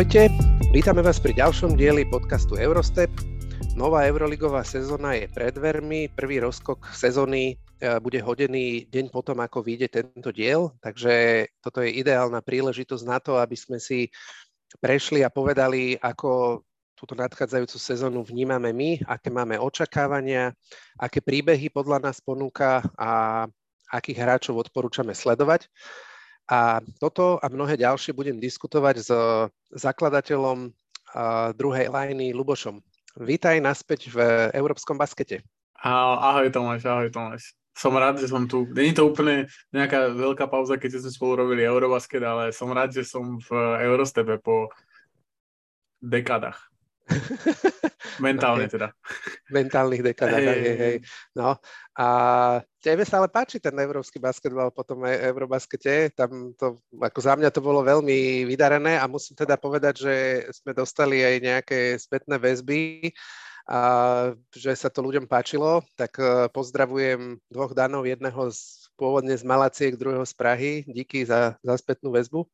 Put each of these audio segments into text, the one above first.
Ahojte, vítame vás pri ďalšom dieli podcastu Eurostep. Nová euroligová sezóna je pred dvermi, prvý rozkok sezóny e, bude hodený deň potom, ako vyjde tento diel, takže toto je ideálna príležitosť na to, aby sme si prešli a povedali, ako túto nadchádzajúcu sezónu vnímame my, aké máme očakávania, aké príbehy podľa nás ponúka a akých hráčov odporúčame sledovať. A toto a mnohé ďalšie budem diskutovať s zakladateľom druhej lajny Lubošom. Vítaj naspäť v európskom baskete. Ahoj Tomáš, ahoj Tomáš. Som rád, že som tu. Není to úplne nejaká veľká pauza, keď sme spolu robili Eurobasket, ale som rád, že som v Eurostepe po dekádach. Mentálne okay. teda. Mentálnych dekadách, hej, hej, hej. No a tebe sa ale páči ten európsky basketbal po tom e- Eurobaskete, tam to, ako za mňa to bolo veľmi vydarené a musím teda povedať, že sme dostali aj nejaké spätné väzby, a že sa to ľuďom páčilo, tak e, pozdravujem dvoch danov, jedného z, pôvodne z Malaciek, druhého z Prahy. Díky za, za spätnú väzbu.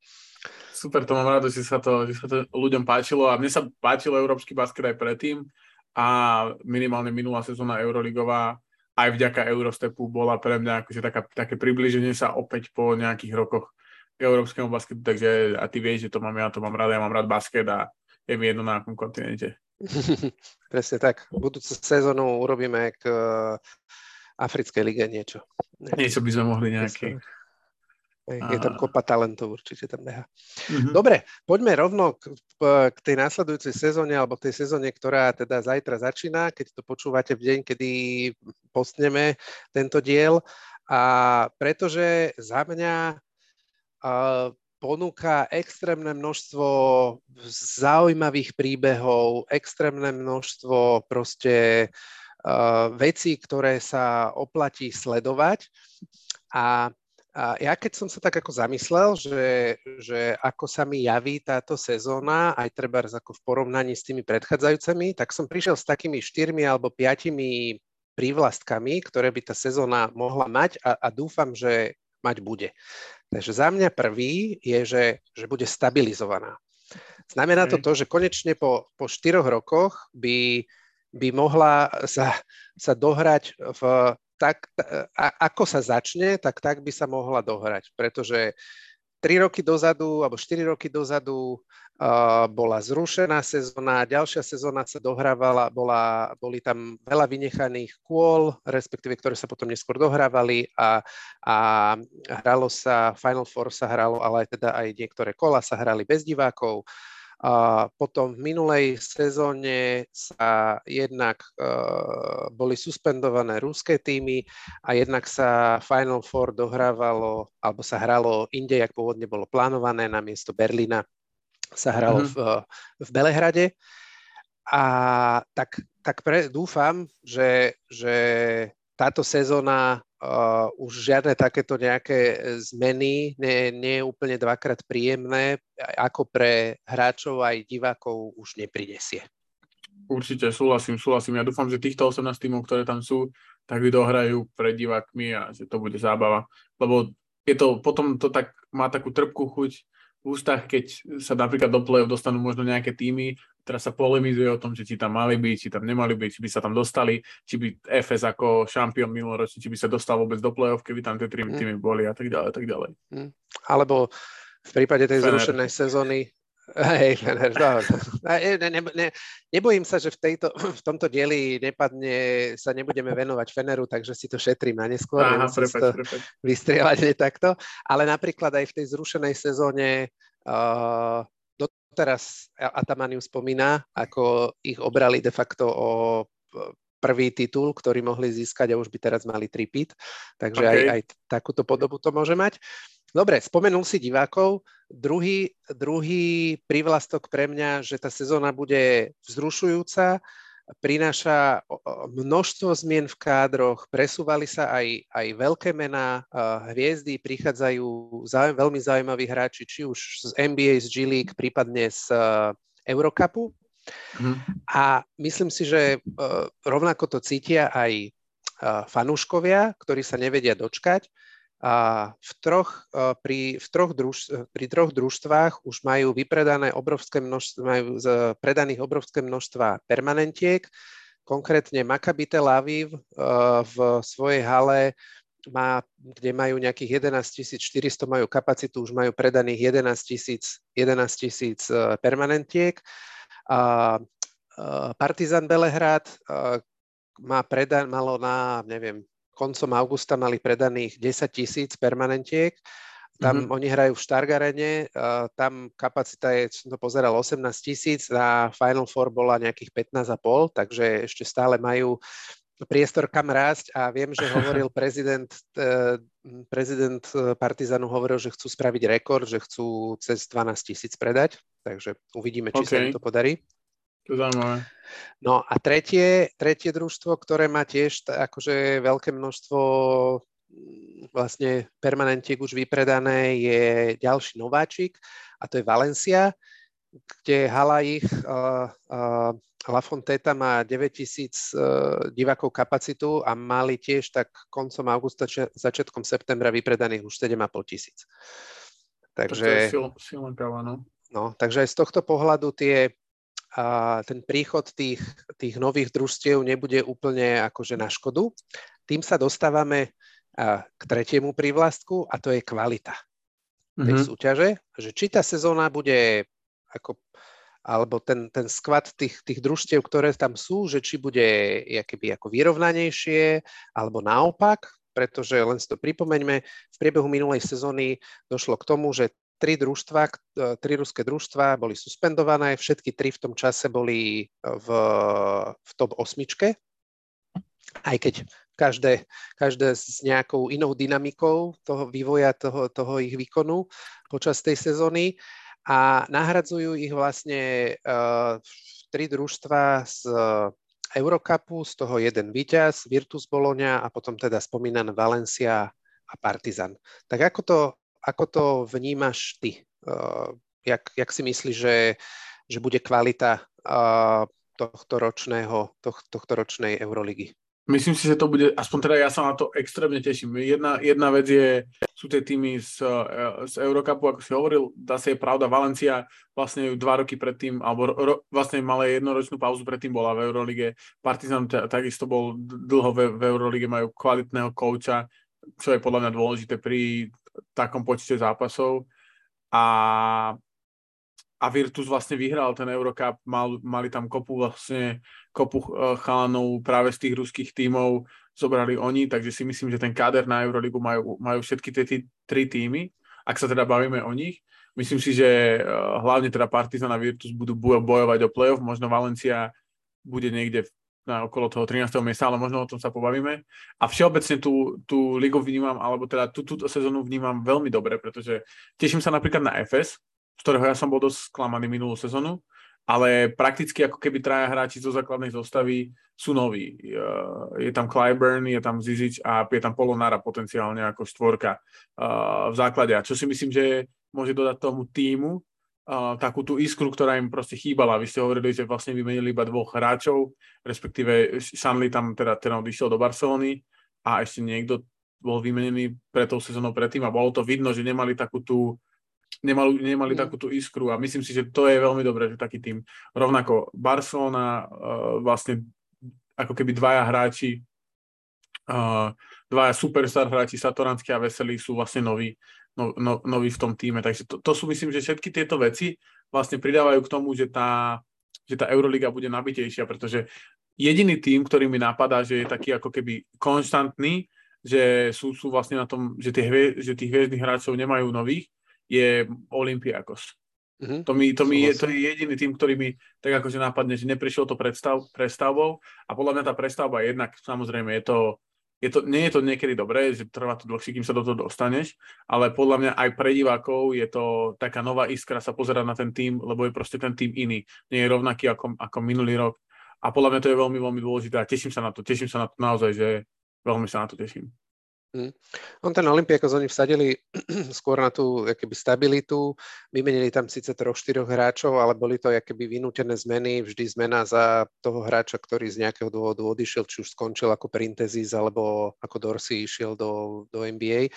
Super, to mám rád, že sa to, že sa to ľuďom páčilo a mne sa páčilo európsky basket aj predtým a minimálne minulá sezóna Euroligová aj vďaka Eurostepu bola pre mňa akože taká, také približenie sa opäť po nejakých rokoch k európskemu basketu, takže a ty vieš, že to mám ja, to mám rád, ja mám rád basket a je mi jedno na akom kontinente. Presne tak. Budúcu sezónu urobíme k Africkej lige niečo. Niečo by sme mohli nejaký je tam kopa talentov, určite tam beha. Mm-hmm. Dobre, poďme rovno k, k tej následujúcej sezóne, alebo tej sezóne, ktorá teda zajtra začína, keď to počúvate v deň, kedy postneme tento diel. A pretože za mňa uh, ponúka extrémne množstvo zaujímavých príbehov, extrémne množstvo proste uh, vecí, ktoré sa oplatí sledovať. A a ja keď som sa tak ako zamyslel, že, že ako sa mi javí táto sezóna, aj treba ako v porovnaní s tými predchádzajúcimi, tak som prišiel s takými štyrmi alebo piatimi prívlastkami, ktoré by tá sezóna mohla mať a, a dúfam, že mať bude. Takže za mňa prvý je, že, že bude stabilizovaná. Znamená to to, že konečne po, po štyroch rokoch by, by mohla sa, sa dohrať v tak a, ako sa začne, tak tak by sa mohla dohrať, pretože 3 roky dozadu alebo 4 roky dozadu uh, bola zrušená sezóna, ďalšia sezóna sa dohrávala, bola, boli tam veľa vynechaných kôl, respektíve ktoré sa potom neskôr dohrávali a, a hralo sa, Final Four sa hralo, ale aj teda aj niektoré kola sa hrali bez divákov. Uh, a potom v minulej sezóne sa jednak uh, boli suspendované ruské týmy a jednak sa Final Four dohrávalo, alebo sa hralo inde, jak pôvodne bolo plánované, na miesto Berlína sa hralo mm-hmm. v, v Belehrade. A tak, tak pre, dúfam, že, že táto sezóna uh, už žiadne takéto nejaké zmeny nie, nie je úplne dvakrát príjemné, ako pre hráčov aj divákov už neprinesie. Určite súhlasím, súhlasím. Ja dúfam, že týchto 18 tímov, ktoré tam sú, tak by dohrajú pred divákmi a že to bude zábava. Lebo je to, potom to tak má takú trpkú chuť v ústach, keď sa napríklad do play dostanú možno nejaké týmy, teraz sa polemizuje o tom, že či tam mali byť, či tam nemali byť, či by sa tam dostali, či by FS ako šampión minuloročný, či by sa dostal vôbec do play-off, keby tam tie tri mm. týmy boli a tak ďalej, tak ďalej. Mm. Alebo v prípade tej Fener. zrušenej sezóny Hej, Fener, no. ne, ne, ne, nebojím sa, že v, tejto, v tomto dieli nepadne, sa nebudeme venovať Feneru, takže si to šetrím na neskôr. Aha, prepač, to prepač. Vystrieľať takto. Ale napríklad aj v tej zrušenej sezóne uh, doteraz Atamaniu spomína, ako ich obrali de facto o prvý titul, ktorý mohli získať a už by teraz mali tripit. Takže okay. aj, aj takúto podobu to môže mať. Dobre, spomenul si divákov. Druhý, druhý privlastok pre mňa, že tá sezóna bude vzrušujúca, prináša množstvo zmien v kádroch, presúvali sa aj, aj veľké mená, hviezdy, prichádzajú záujem, veľmi zaujímaví hráči, či už z NBA, z G League, prípadne z Eurocupu. Mm. A myslím si, že rovnako to cítia aj fanúškovia, ktorí sa nevedia dočkať A v troch, pri, v troch druž, pri troch družstvách už majú vypredané obrovské množstvo, majú predaných obrovské množstva permanentiek. Konkrétne Maccabi Tel Aviv v svojej hale má, kde majú nejakých 11 400, majú kapacitu, už majú predaných 11 tisíc 11 tisíc permanentiek. A Partizan Belehrad má predan, malo na, neviem, koncom augusta mali predaných 10 tisíc permanentiek. Tam mm-hmm. oni hrajú v Štargarene, uh, tam kapacita je, som to pozeral, 18 tisíc, na Final Four bola nejakých 15,5, takže ešte stále majú priestor kam rásť a viem, že hovoril prezident, uh, prezident Partizanu hovoril, že chcú spraviť rekord, že chcú cez 12 tisíc predať, takže uvidíme, či okay. sa im to podarí. To zaujímavé. No a tretie, tretie družstvo, ktoré má tiež akože veľké množstvo mm, vlastne permanentiek už vypredané, je ďalší nováčik a to je Valencia, kde hala ich uh, uh, La Fonteta má 9000 uh, divákov kapacitu a mali tiež tak koncom augusta, začiatkom septembra vypredaných už 7,5 tisíc. Takže, to je sil, silná káva, no. no. Takže aj z tohto pohľadu tie, a ten príchod tých, tých nových družstiev nebude úplne akože na škodu. Tým sa dostávame k tretiemu prívlastku a to je kvalita tej mm-hmm. súťaže, že či tá sezóna bude ako, alebo ten, ten skvad tých, tých družstiev, ktoré tam sú, že či bude jakoby ako vyrovnanejšie alebo naopak, pretože len si to pripomeňme, v priebehu minulej sezóny došlo k tomu, že tri družstva, e, tri ruské družstva boli suspendované, všetky tri v tom čase boli v, v top osmičke, aj keď každé, každé s nejakou inou dynamikou toho vývoja, toho, toho ich výkonu počas tej sezóny a nahradzujú ich vlastne uh, tri družstva z Eurocupu, z toho jeden víťaz, Virtus Bologna a potom teda spomínaná Valencia a Partizan. Tak ako to, ako to vnímaš ty? Uh, jak, jak si myslíš, že, že bude kvalita uh, tohto ročného, toh, tohto ročnej Euroligy? Myslím si, že to bude, aspoň teda ja sa na to extrémne teším. Jedna, jedna vec je, sú tie týmy z, z Eurocupu, ako si hovoril, dá sa je pravda, Valencia vlastne dva roky predtým, alebo ro, vlastne mala jednoročnú pauzu predtým bola v Eurolige. Partizan takisto bol dlho v, v Eurolige, majú kvalitného kouča, čo je podľa mňa dôležité pri takom počte zápasov. A, a Virtus vlastne vyhral ten Eurocup, mal, mali tam kopu vlastne kopu uh, chalanov práve z tých ruských tímov, zobrali oni, takže si myslím, že ten káder na Euroligu majú, majú všetky tie tí, tri týmy, ak sa teda bavíme o nich. Myslím si, že uh, hlavne teda Partizan a Virtus budú bojovať o playoff, možno Valencia bude niekde na okolo toho 13. miesta, ale možno o tom sa pobavíme. A všeobecne tú, tú ligu vnímam, alebo teda tú, túto sezónu vnímam veľmi dobre, pretože teším sa napríklad na FS, z ktorého ja som bol dosť sklamaný minulú sezónu, ale prakticky ako keby traja hráči zo základnej zostavy sú noví. Je tam Clyburn, je tam Zizic a je tam Polonara potenciálne ako štvorka v základe. A čo si myslím, že môže dodať tomu týmu, takú tú iskru, ktorá im proste chýbala. Vy ste hovorili, že vlastne vymenili iba dvoch hráčov, respektíve Šanli tam teda, teda odišiel do Barcelony a ešte niekto bol vymenený pre tou sezónou predtým a bolo to vidno, že nemali takú tú nemali, nemali mm. takú tú iskru a myslím si, že to je veľmi dobré, že taký tým. Rovnako Barcelona, uh, vlastne ako keby dvaja hráči, uh, dvaja superstar hráči, Satoranský a Veselý sú vlastne noví no, no, noví v tom týme. Takže to, to sú myslím, že všetky tieto veci vlastne pridávajú k tomu, že tá, že tá Euroliga bude nabitejšia, pretože jediný tým, ktorý mi napadá, že je taký ako keby konštantný, že sú, sú vlastne na tom, že, tie hvie, že tých hviezdnych hráčov nemajú nových, je Olympiakos. Mm-hmm. To, mi, to, mi je, to je jediný tým, ktorý mi tak akože nápadne, že neprišiel to predstav, prestavbou a podľa mňa tá prestavba jednak, samozrejme, je to je to, nie je to niekedy dobré, že trvá to dlhšie, kým sa do toho dostaneš, ale podľa mňa aj pre divákov je to taká nová iskra sa pozerať na ten tým, lebo je proste ten tým iný. Nie je rovnaký ako, ako minulý rok. A podľa mňa to je veľmi, veľmi dôležité a teším sa na to. Teším sa na to naozaj, že veľmi sa na to teším. Hmm. On ten Olympiakos oni vsadili skôr na tú keby, stabilitu, vymenili tam síce troch, štyroch hráčov, ale boli to keby vynútené zmeny, vždy zmena za toho hráča, ktorý z nejakého dôvodu odišiel, či už skončil ako Printezis, alebo ako Dorsey išiel do, do NBA.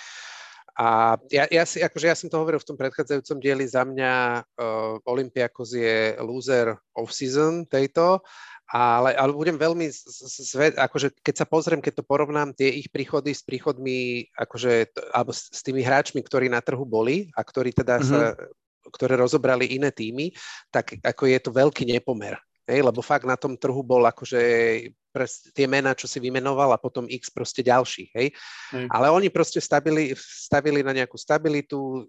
A ja, ja, si, akože ja som to hovoril v tom predchádzajúcom dieli, za mňa uh, Olympiakos je loser off-season tejto, ale, ale budem veľmi svet, akože keď sa pozriem, keď to porovnám, tie ich príchody s príchodmi, akože, alebo s, s tými hráčmi, ktorí na trhu boli a ktorí teda mm-hmm. sa, ktoré rozobrali iné týmy, tak ako je to veľký nepomer. Hej, lebo fakt na tom trhu bol akože pres, tie mená, čo si vymenoval a potom x proste ďalší, hej. hej. Ale oni proste stavili, stavili na nejakú stabilitu,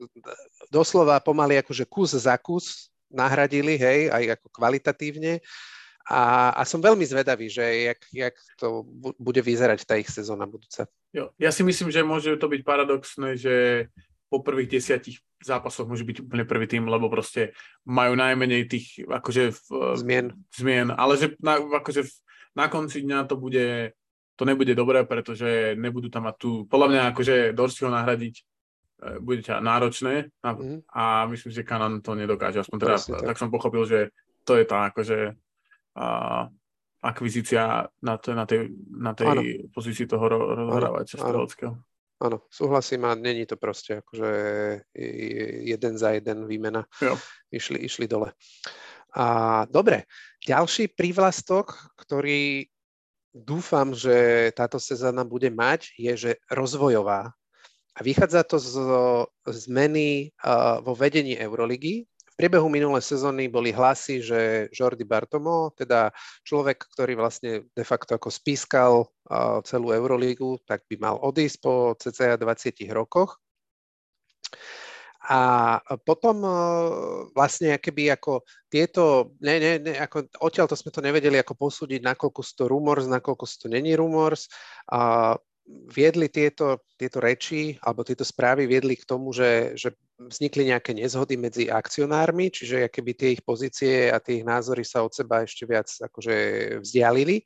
doslova pomaly akože kus za kus nahradili, hej, aj ako kvalitatívne. A, a som veľmi zvedavý, že jak, jak to bude vyzerať tá ich sezóna budúca. Jo, ja si myslím, že môže to byť paradoxné, že po prvých desiatich zápasoch môže byť úplne prvý tým, lebo proste majú najmenej tých akože v, zmien. zmien. Ale že na, akože na konci dňa to bude, to nebude dobré, pretože nebudú tam mať tu, podľa mňa akože Dorsiho nahradiť e, bude ťa náročné a, mm. a myslím, že Kanan to nedokáže. Aspoň teda, tak. tak som pochopil, že to je tá akože a, akvizícia na, to, na tej, na tej pozícii toho rozhrávača streleckého. Áno, súhlasím a není to proste akože jeden za jeden výmena. Jo. Išli, išli dole. A, dobre, ďalší prívlastok, ktorý dúfam, že táto sezóna bude mať, je, že rozvojová. A vychádza to z zmeny uh, vo vedení Euroligy priebehu minulej sezóny boli hlasy, že Jordi Bartomo, teda človek, ktorý vlastne de facto ako spískal celú Eurolígu, tak by mal odísť po cca 20 rokoch. A potom vlastne keby ako tieto, ne, ne, ne, ako odtiaľ to sme to nevedeli ako posúdiť, nakoľko sú to rumors, nakoľko sú to není rumors. A viedli tieto, tieto reči alebo tieto správy viedli k tomu, že, že vznikli nejaké nezhody medzi akcionármi, čiže keby tie ich pozície a tie ich názory sa od seba ešte viac akože vzdialili.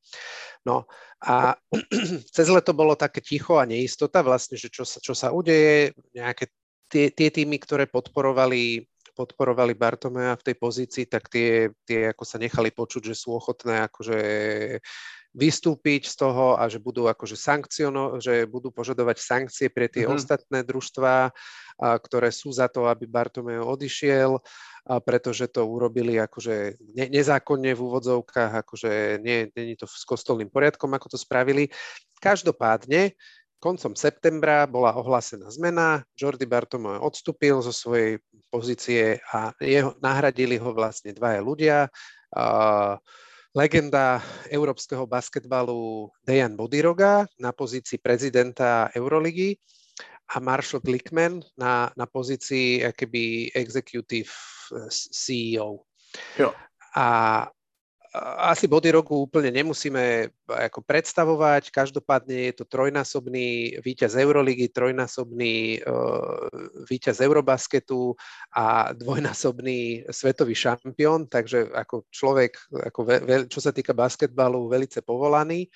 No a cez leto bolo také ticho a neistota vlastne, že čo sa, čo sa udeje, nejaké tie, tie týmy, ktoré podporovali podporovali Bartomea v tej pozícii, tak tie, tie ako sa nechali počuť, že sú ochotné akože vystúpiť z toho a že budú akože sankciono, že budú požadovať sankcie pre tie mm-hmm. ostatné družstvá, a, ktoré sú za to, aby Bartomeu odišiel, a pretože to urobili akože ne, nezákonne v úvodzovkách, akože nie, nie je to s kostolným poriadkom, ako to spravili. Každopádne, koncom septembra bola ohlásená zmena, Jordi Bartomeu odstúpil zo svojej pozície a jeho, nahradili ho vlastne dvaja ľudia. A, legenda európskeho basketbalu Dejan Bodiroga na pozícii prezidenta Euroligy a Marshall Glickman na, na pozícii keby executive eh, CEO. Jo. A asi Bodyrogu úplne nemusíme ako predstavovať. Každopádne je to trojnásobný víťaz Euroligy, trojnásobný uh, víťaz Eurobasketu a dvojnásobný svetový šampión, takže ako človek, ako ve, ve, čo sa týka basketbalu, velice povolaný.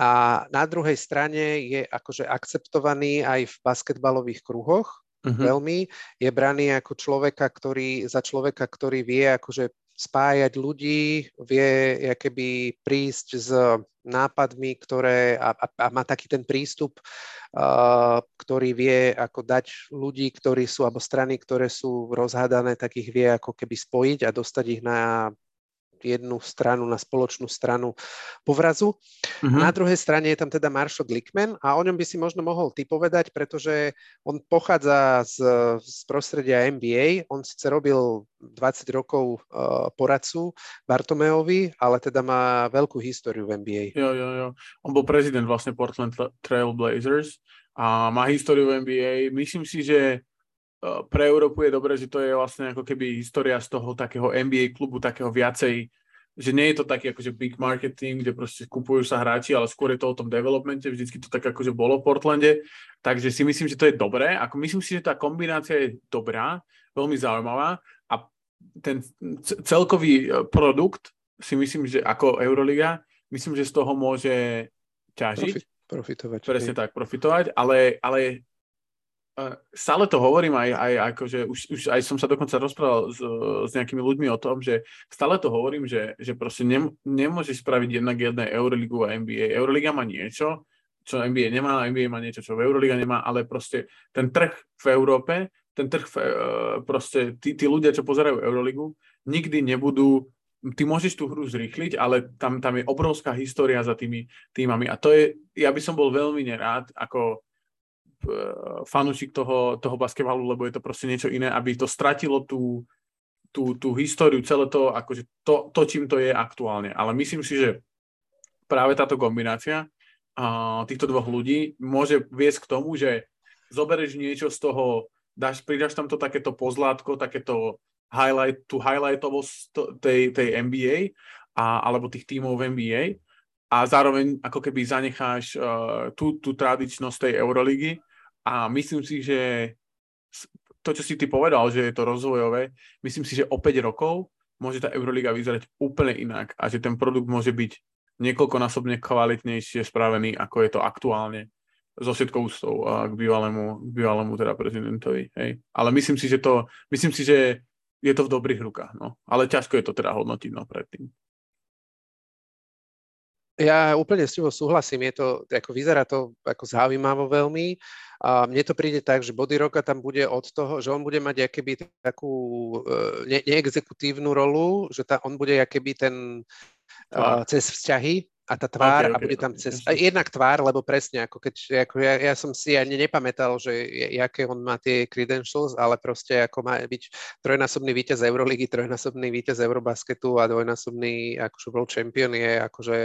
A na druhej strane je akože akceptovaný aj v basketbalových kruhoch, uh-huh. veľmi. Je braný ako človeka, ktorý, za človeka, ktorý vie akože spájať ľudí, vie keby prísť s nápadmi, ktoré a, a, má taký ten prístup, uh, ktorý vie ako dať ľudí, ktorí sú, alebo strany, ktoré sú rozhádané, tak ich vie ako keby spojiť a dostať ich na jednu stranu, na spoločnú stranu povrazu. Uh-huh. Na druhej strane je tam teda Marshall Glickman a o ňom by si možno mohol ty povedať, pretože on pochádza z, z prostredia NBA, on síce robil 20 rokov uh, poradcu Bartomeovi, ale teda má veľkú históriu v NBA. Jo, jo, jo. On bol prezident vlastne Portland Trail Blazers a má históriu v NBA. Myslím si, že pre Európu je dobré, že to je vlastne ako keby história z toho takého NBA klubu, takého viacej, že nie je to taký akože big marketing, kde proste kupujú sa hráči, ale skôr je to o tom developmente, vždycky to tak akože bolo v Portlande, takže si myslím, že to je dobré, ako myslím si, že tá kombinácia je dobrá, veľmi zaujímavá a ten celkový eh, produkt si myslím, že ako Euroliga, myslím, že z toho môže ťažiť. Profitovať. Presne tak, profitovať, ale, ale stále to hovorím aj, aj akože už, už aj som sa dokonca rozprával s, s nejakými ľuďmi o tom, že stále to hovorím, že, že proste nem, nemôžeš spraviť jednak jedné Euroligu a NBA. Euroliga má niečo, čo NBA nemá, NBA má niečo, čo v Euroliga nemá, ale proste ten trh v Európe, ten trh, v, e, proste tí, tí ľudia, čo pozerajú Euroligu, nikdy nebudú ty môžeš tú hru zrýchliť, ale tam, tam je obrovská história za tými týmami a to je, ja by som bol veľmi nerád ako fanúšik toho, toho basketbalu, lebo je to proste niečo iné, aby to stratilo tú, tú, tú históriu, celé to, akože to, to, čím to je aktuálne. Ale myslím si, že práve táto kombinácia uh, týchto dvoch ľudí môže viesť k tomu, že zoberieš niečo z toho, dáš, pridaš tam to takéto pozlátko, takéto highlight, tú highlightovosť tej, tej NBA a, alebo tých tímov v NBA a zároveň ako keby zanecháš uh, tú, tú tradičnosť tej Euroligy a myslím si, že to, čo si ty povedal, že je to rozvojové, myslím si, že o 5 rokov môže tá Euroliga vyzerať úplne inak a že ten produkt môže byť niekoľkonásobne kvalitnejšie spravený, ako je to aktuálne so všetkou ústou k bývalému, k bývalému teda prezidentovi. Hej. Ale myslím si, že to, myslím si, že je to v dobrých rukách. No. Ale ťažko je to teda hodnotiť no, predtým. Ja úplne s tebou súhlasím, je to, ako vyzerá to ako zaujímavo veľmi. A mne to príde tak, že Body Rocka tam bude od toho, že on bude mať akéby takú e, ne, neexekutívnu rolu, že tá, on bude akéby ten uh, cez vzťahy a tá tvár okay, okay, a bude tam cez... A jednak tvár, lebo presne, ako keď, ako ja, ja som si ani nepamätal, že aké on má tie credentials, ale proste ako má byť trojnásobný víťaz Euroligy, trojnásobný víťaz Eurobasketu a dvojnásobný akože world champion je akože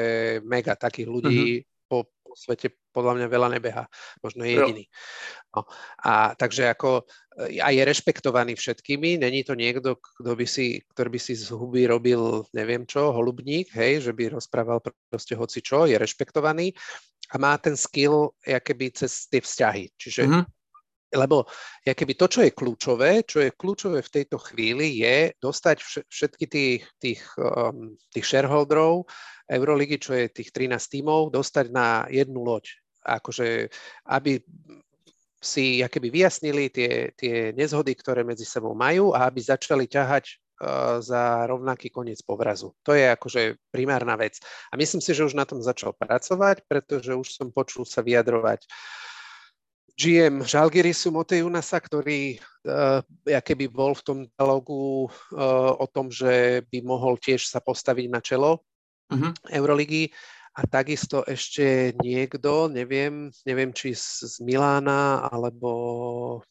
mega takých ľudí mm-hmm. po svete podľa mňa veľa nebeha, možno jediný. No. A takže ako a je rešpektovaný všetkými, není to niekto, kto by si, ktorý by si z huby robil neviem čo, holubník, hej, že by rozprával proste hoci čo, je rešpektovaný a má ten skill keby cez tie vzťahy. Čiže mm-hmm. Lebo keby to, čo je kľúčové, čo je kľúčové v tejto chvíli, je dostať všetky tých, tých, um, tých shareholderov Euroligy, čo je tých 13 tímov, dostať na jednu loď akože aby si keby vyjasnili tie, tie nezhody, ktoré medzi sebou majú a aby začali ťahať uh, za rovnaký koniec povrazu. To je akože primárna vec. A myslím si, že už na tom začal pracovať, pretože už som počul sa vyjadrovať GM Žalgirisu Motejunasa, ktorý uh, keby bol v tom dialogu uh, o tom, že by mohol tiež sa postaviť na čelo uh-huh. Euroligy a takisto ešte niekto, neviem, neviem či z, z Milána alebo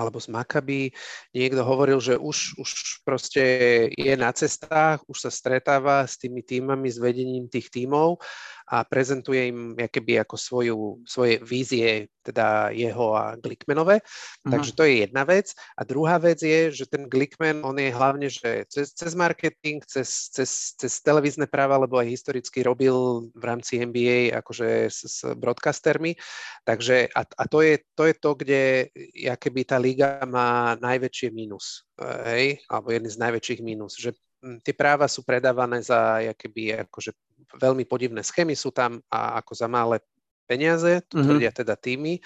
alebo z Makaby, niekto hovoril, že už, už proste je na cestách, už sa stretáva s tými týmami, s vedením tých tímov a prezentuje im keby ako svoju, svoje vízie, teda jeho a Glickmanové. Uh-huh. Takže to je jedna vec. A druhá vec je, že ten Glickman, on je hlavne, že cez, cez marketing, cez, cez, cez televízne práva, lebo aj historicky robil v rámci NBA akože s, s broadcastermi. Takže a, a to, je, to je to, kde keby tá liga má najväčšie mínus, hej, alebo jedný z najväčších mínus, že tie práva sú predávané za keby akože veľmi podivné schémy sú tam a ako za malé peniaze, to mm-hmm. tvrdia teda týmy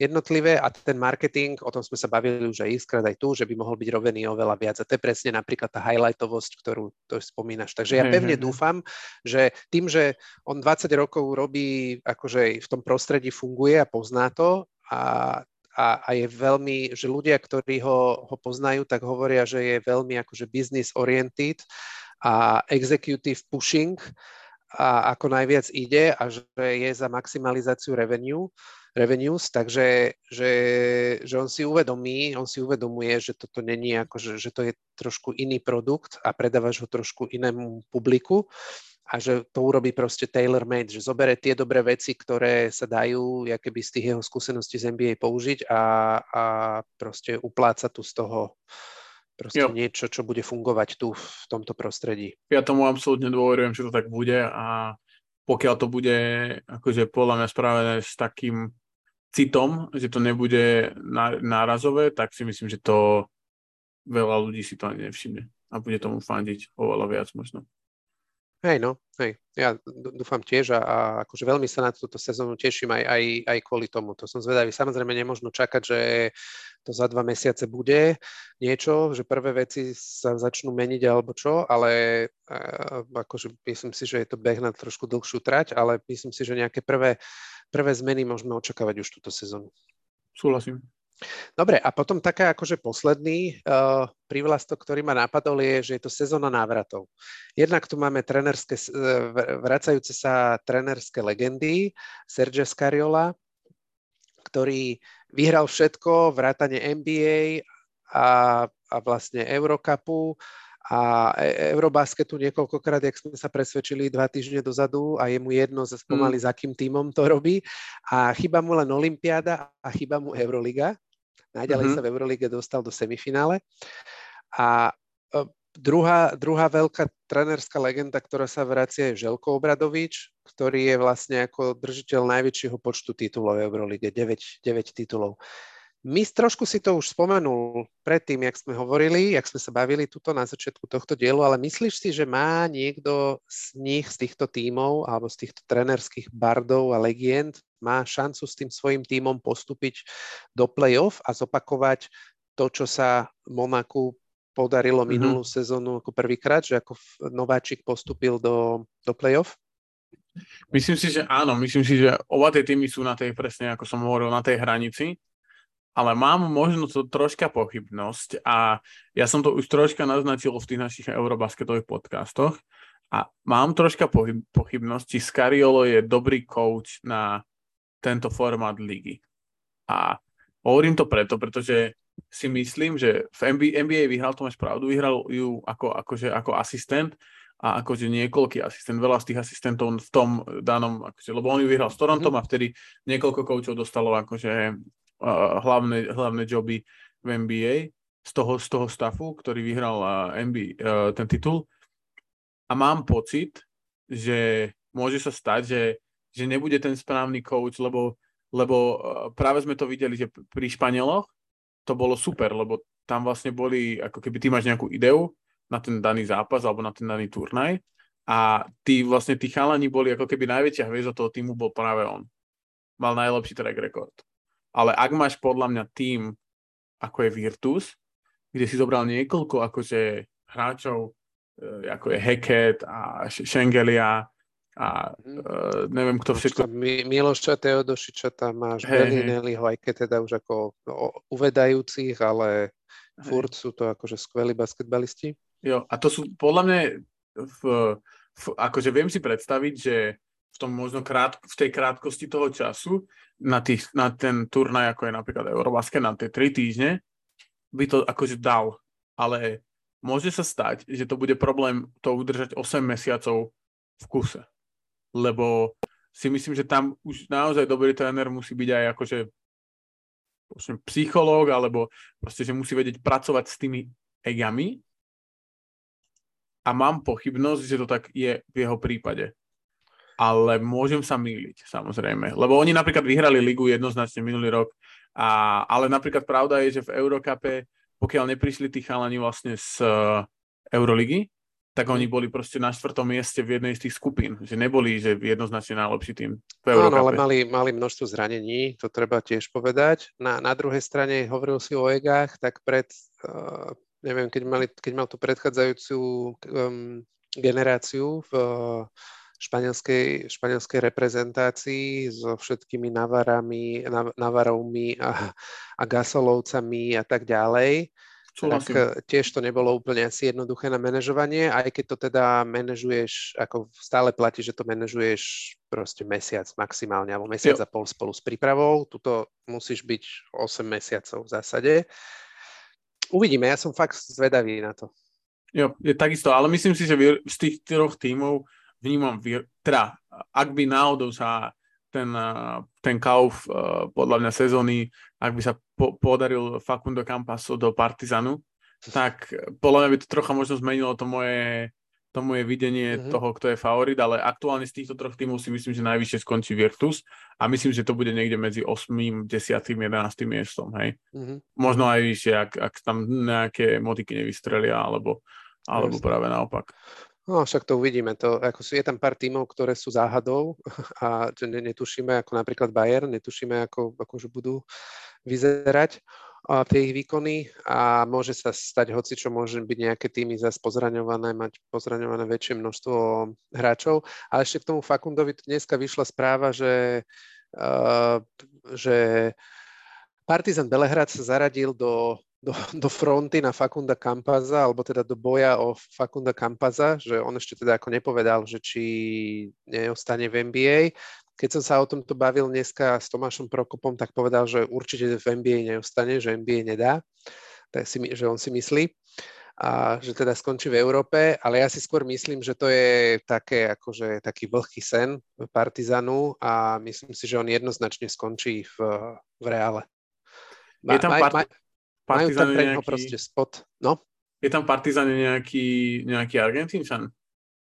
jednotlivé a ten marketing, o tom sme sa bavili už aj iskrát aj tu, že by mohol byť robený oveľa viac a to je presne napríklad tá highlightovosť, ktorú to spomínaš. Takže ja pevne mm-hmm. dúfam, že tým, že on 20 rokov robí, akože v tom prostredí funguje a pozná to a a, a je veľmi, že ľudia, ktorí ho, ho poznajú, tak hovoria, že je veľmi akože business oriented a executive pushing a ako najviac ide a že je za maximalizáciu revenue, revenues, takže že, že on si uvedomí, on si uvedomuje, že toto není ako, že, že to je trošku iný produkt a predávaš ho trošku inému publiku a že to urobí proste tailor-made, že zobere tie dobré veci, ktoré sa dajú keby z tých jeho skúseností z NBA použiť a, a proste upláca tu z toho proste jo. niečo, čo bude fungovať tu v tomto prostredí. Ja tomu absolútne dôverujem, že to tak bude a pokiaľ to bude akože podľa mňa spravené s takým citom, že to nebude nárazové, tak si myslím, že to veľa ľudí si to ani nevšimne a bude tomu fandiť oveľa viac možno. Hej, no, hej, ja dúfam tiež a, a akože veľmi sa na túto sezónu teším aj, aj, aj kvôli tomu. To som zvedavý. Samozrejme, nemôžno čakať, že to za dva mesiace bude niečo, že prvé veci sa začnú meniť alebo čo, ale uh, akože myslím si, že je to beh na trošku dlhšiu trať, ale myslím si, že nejaké prvé prvé zmeny môžeme očakávať už túto sezónu. Súhlasím. Dobre, a potom taká akože posledný uh, privlastok, ktorý ma napadol, je, že je to sezóna návratov. Jednak tu máme trenerské, vracajúce sa trenerské legendy, Sergio Scariola, ktorý vyhral všetko, vrátane NBA a, a vlastne Eurocupu a e, Eurobasketu niekoľkokrát, jak sme sa presvedčili dva týždne dozadu a je mu jedno pomaly mm. za kým týmom to robí a chyba mu len Olympiáda a chyba mu Euroliga. Najďalej mm-hmm. sa v Eurolige dostal do semifinále. A e, druhá, druhá veľká trenerská legenda, ktorá sa vracia je Želko Obradovič, ktorý je vlastne ako držiteľ najväčšieho počtu titulov v Eurolige, 9, 9 titulov. My trošku si to už spomenul predtým, jak sme hovorili, jak sme sa bavili tuto na začiatku tohto dielu, ale myslíš si, že má niekto z nich, z týchto tímov alebo z týchto trenerských bardov a legend, má šancu s tým svojim tímom postúpiť do play-off a zopakovať to, čo sa Monaku podarilo mm-hmm. minulú sezónu ako prvýkrát, že ako nováčik postúpil do, do play-off? Myslím si, že áno. Myslím si, že oba tie týmy sú na tej, presne ako som hovoril, na tej hranici ale mám možno to troška pochybnosť a ja som to už troška naznačil v tých našich eurobasketových podcastoch a mám troška pochybnosť, či Scariolo je dobrý coach na tento formát ligy. A hovorím to preto, pretože si myslím, že v NBA, NBA vyhral, to máš pravdu, vyhral ju ako, akože, ako asistent a akože niekoľký asistent, veľa z tých asistentov v tom danom, akože, lebo on ju vyhral s Torontom mm-hmm. a vtedy niekoľko koučov dostalo akože hlavné, hlavné joby v NBA z toho, z toho stafu, ktorý vyhral NBA, uh, ten titul. A mám pocit, že môže sa stať, že, že nebude ten správny coach, lebo, lebo práve sme to videli, že pri Španieloch to bolo super, lebo tam vlastne boli, ako keby ty máš nejakú ideu na ten daný zápas alebo na ten daný turnaj a tí vlastne tí chalani boli ako keby najväčšia hviezda toho týmu bol práve on. Mal najlepší track record. Ale ak máš podľa mňa tým, ako je Virtus, kde si zobral niekoľko akože hráčov, e, ako je Heket a Šengelia a uh, neviem kto všetko. Mi, Miloša Teodošiča tam máš, hey, Belinelliho, aj keď teda už ako uvedajúcich, ale hey. furt sú to akože skvelí basketbalisti. Jo, a to sú podľa mňa v, v, akože viem si predstaviť, že v tom možno krát, v tej krátkosti toho času na, tých, na ten turnaj, ako je napríklad Eurobasket, na tie 3 týždne, by to akože dal. Ale môže sa stať, že to bude problém to udržať 8 mesiacov v kuse. Lebo si myslím, že tam už naozaj dobrý tréner musí byť aj akože psychológ, alebo proste, že musí vedieť pracovať s tými egami. A mám pochybnosť, že to tak je v jeho prípade ale môžem sa míliť, samozrejme. Lebo oni napríklad vyhrali ligu jednoznačne minulý rok, a, ale napríklad pravda je, že v Eurokape, pokiaľ neprišli tí chalani vlastne z uh, Euroligy, tak oni boli proste na štvrtom mieste v jednej z tých skupín, že neboli, že jednoznačne najlepší tým v Eurokape. Áno, ale mali, mali množstvo zranení, to treba tiež povedať. Na, na druhej strane, hovoril si o egách, tak pred, uh, neviem, keď, mali, keď mal tú predchádzajúcu um, generáciu v uh, španielskej, španielskej reprezentácii so všetkými Navarami, Navarovmi a, a Gasolovcami a tak ďalej. Tak eh, tiež to nebolo úplne asi jednoduché na manažovanie, aj keď to teda manažuješ, ako stále platí, že to manažuješ proste mesiac maximálne, alebo mesiac jo. a pol spolu s prípravou. Tuto musíš byť 8 mesiacov v zásade. Uvidíme, ja som fakt zvedavý na to. Jo, je takisto, ale myslím si, že z tých troch tímov vnímam, teda ak by náhodou sa ten, ten kauf podľa mňa sezóny, ak by sa po, podaril Facundo Campaso do Partizanu, tak podľa mňa by to trocha možno zmenilo to moje, to moje videnie mm-hmm. toho, kto je favorit, ale aktuálne z týchto troch tímov si myslím, že najvyššie skončí Virtus a myslím, že to bude niekde medzi 8., 10., 11. miestom, hej. Mm-hmm. Možno aj vyššie, ak, ak tam nejaké motiky nevystrelia, alebo, alebo práve naopak. No, však to uvidíme. To, ako sú, je tam pár tímov, ktoré sú záhadou a netušíme, ako napríklad Bayern, netušíme, ako akože budú vyzerať a tie ich výkony a môže sa stať hoci, čo môže byť nejaké týmy zase pozraňované, mať pozraňované väčšie množstvo hráčov. A ešte k tomu Fakundovi dneska vyšla správa, že uh, že Partizan Belehrad sa zaradil do, do, do fronty na Fakunda Kampaza, alebo teda do boja o Fakunda Kampaza, že on ešte teda ako nepovedal, že či neostane v NBA. Keď som sa o tomto bavil dneska s Tomášom Prokopom, tak povedal, že určite v NBA neostane, že NBA nedá, tak si, že on si myslí a že teda skončí v Európe, ale ja si skôr myslím, že to je také, akože taký vlhký sen Partizanu a myslím si, že on jednoznačne skončí v, v Reále. Ma, je tam part- maj, majú tam pre nejaký... proste spot. No? Je tam Partizan nejaký, nejaký Argentínčan,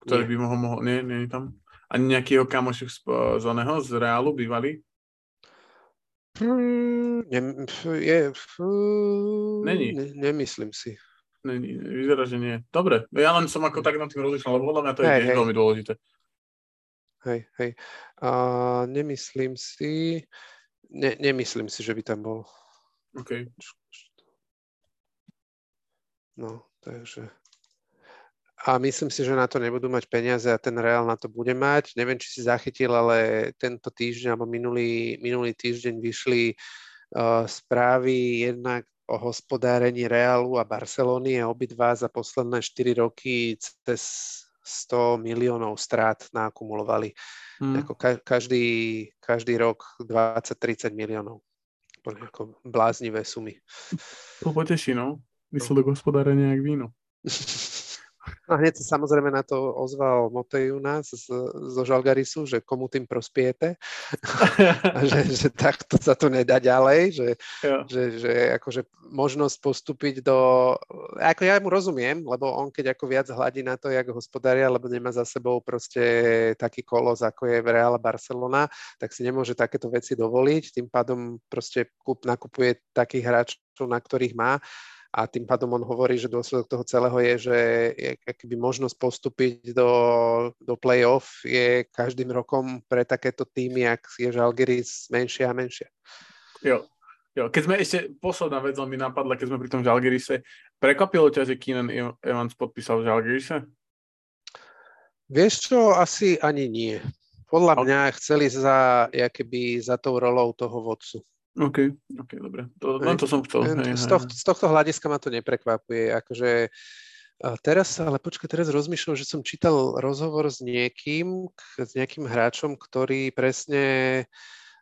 ktorý nie. by mohol, mohol nie, nie je tam? Ani nejaký jeho kamoš z, z oného, z Reálu bývalý? Hmm, ne, je, Není. Ne, nemyslím si. Není, vyzerá, že nie. Dobre, ja len som ako tak na tým rozlišal, lebo podľa mňa to je Hej, tiež hej. veľmi dôležité. Hej, hej. A nemyslím si, ne, nemyslím si, že by tam bol. OK. No, takže... A myslím si, že na to nebudú mať peniaze a ten Real na to bude mať. Neviem, či si zachytil, ale tento týždeň alebo minulý, minulý týždeň vyšli uh, správy jednak o hospodárení Realu a Barcelony a obidva za posledné 4 roky cez 100 miliónov strát nakumulovali. Hmm. Ako ka- každý, každý rok 20-30 miliónov. Ako bláznivé sumy. To poteší, no. Výsledok hospodárenia jak víno. No hneď sa samozrejme na to ozval Motej u nás z, zo Žalgarisu, že komu tým prospiete. a že, že takto sa to nedá ďalej, že, že, že akože možnosť postúpiť do... Ako ja mu rozumiem, lebo on keď ako viac hladí na to, jak hospodária, lebo nemá za sebou proste taký kolos, ako je v Real Barcelona, tak si nemôže takéto veci dovoliť. Tým pádom proste kúp, nakupuje takých hráčov, na ktorých má a tým pádom on hovorí, že dôsledok toho celého je, že je, akýby možnosť postúpiť do, do play-off je každým rokom pre takéto týmy, ak je Žalgiris menšia a menšia. Jo. Jo, keď sme ešte, posledná vec mi napadla, keď sme pri tom Žalgirise, prekvapilo ťa, že Keenan Evans podpísal v Žalgirise? Vieš čo, asi ani nie. Podľa mňa chceli za, keby za tou rolou toho vodcu. OK, OK, dobre. To, len to som chcel. Hej, z, tohto, z tohto hľadiska ma to neprekvapuje. Akože teraz, ale počkaj, teraz rozmýšľam, že som čítal rozhovor s niekým, s nejakým hráčom, ktorý presne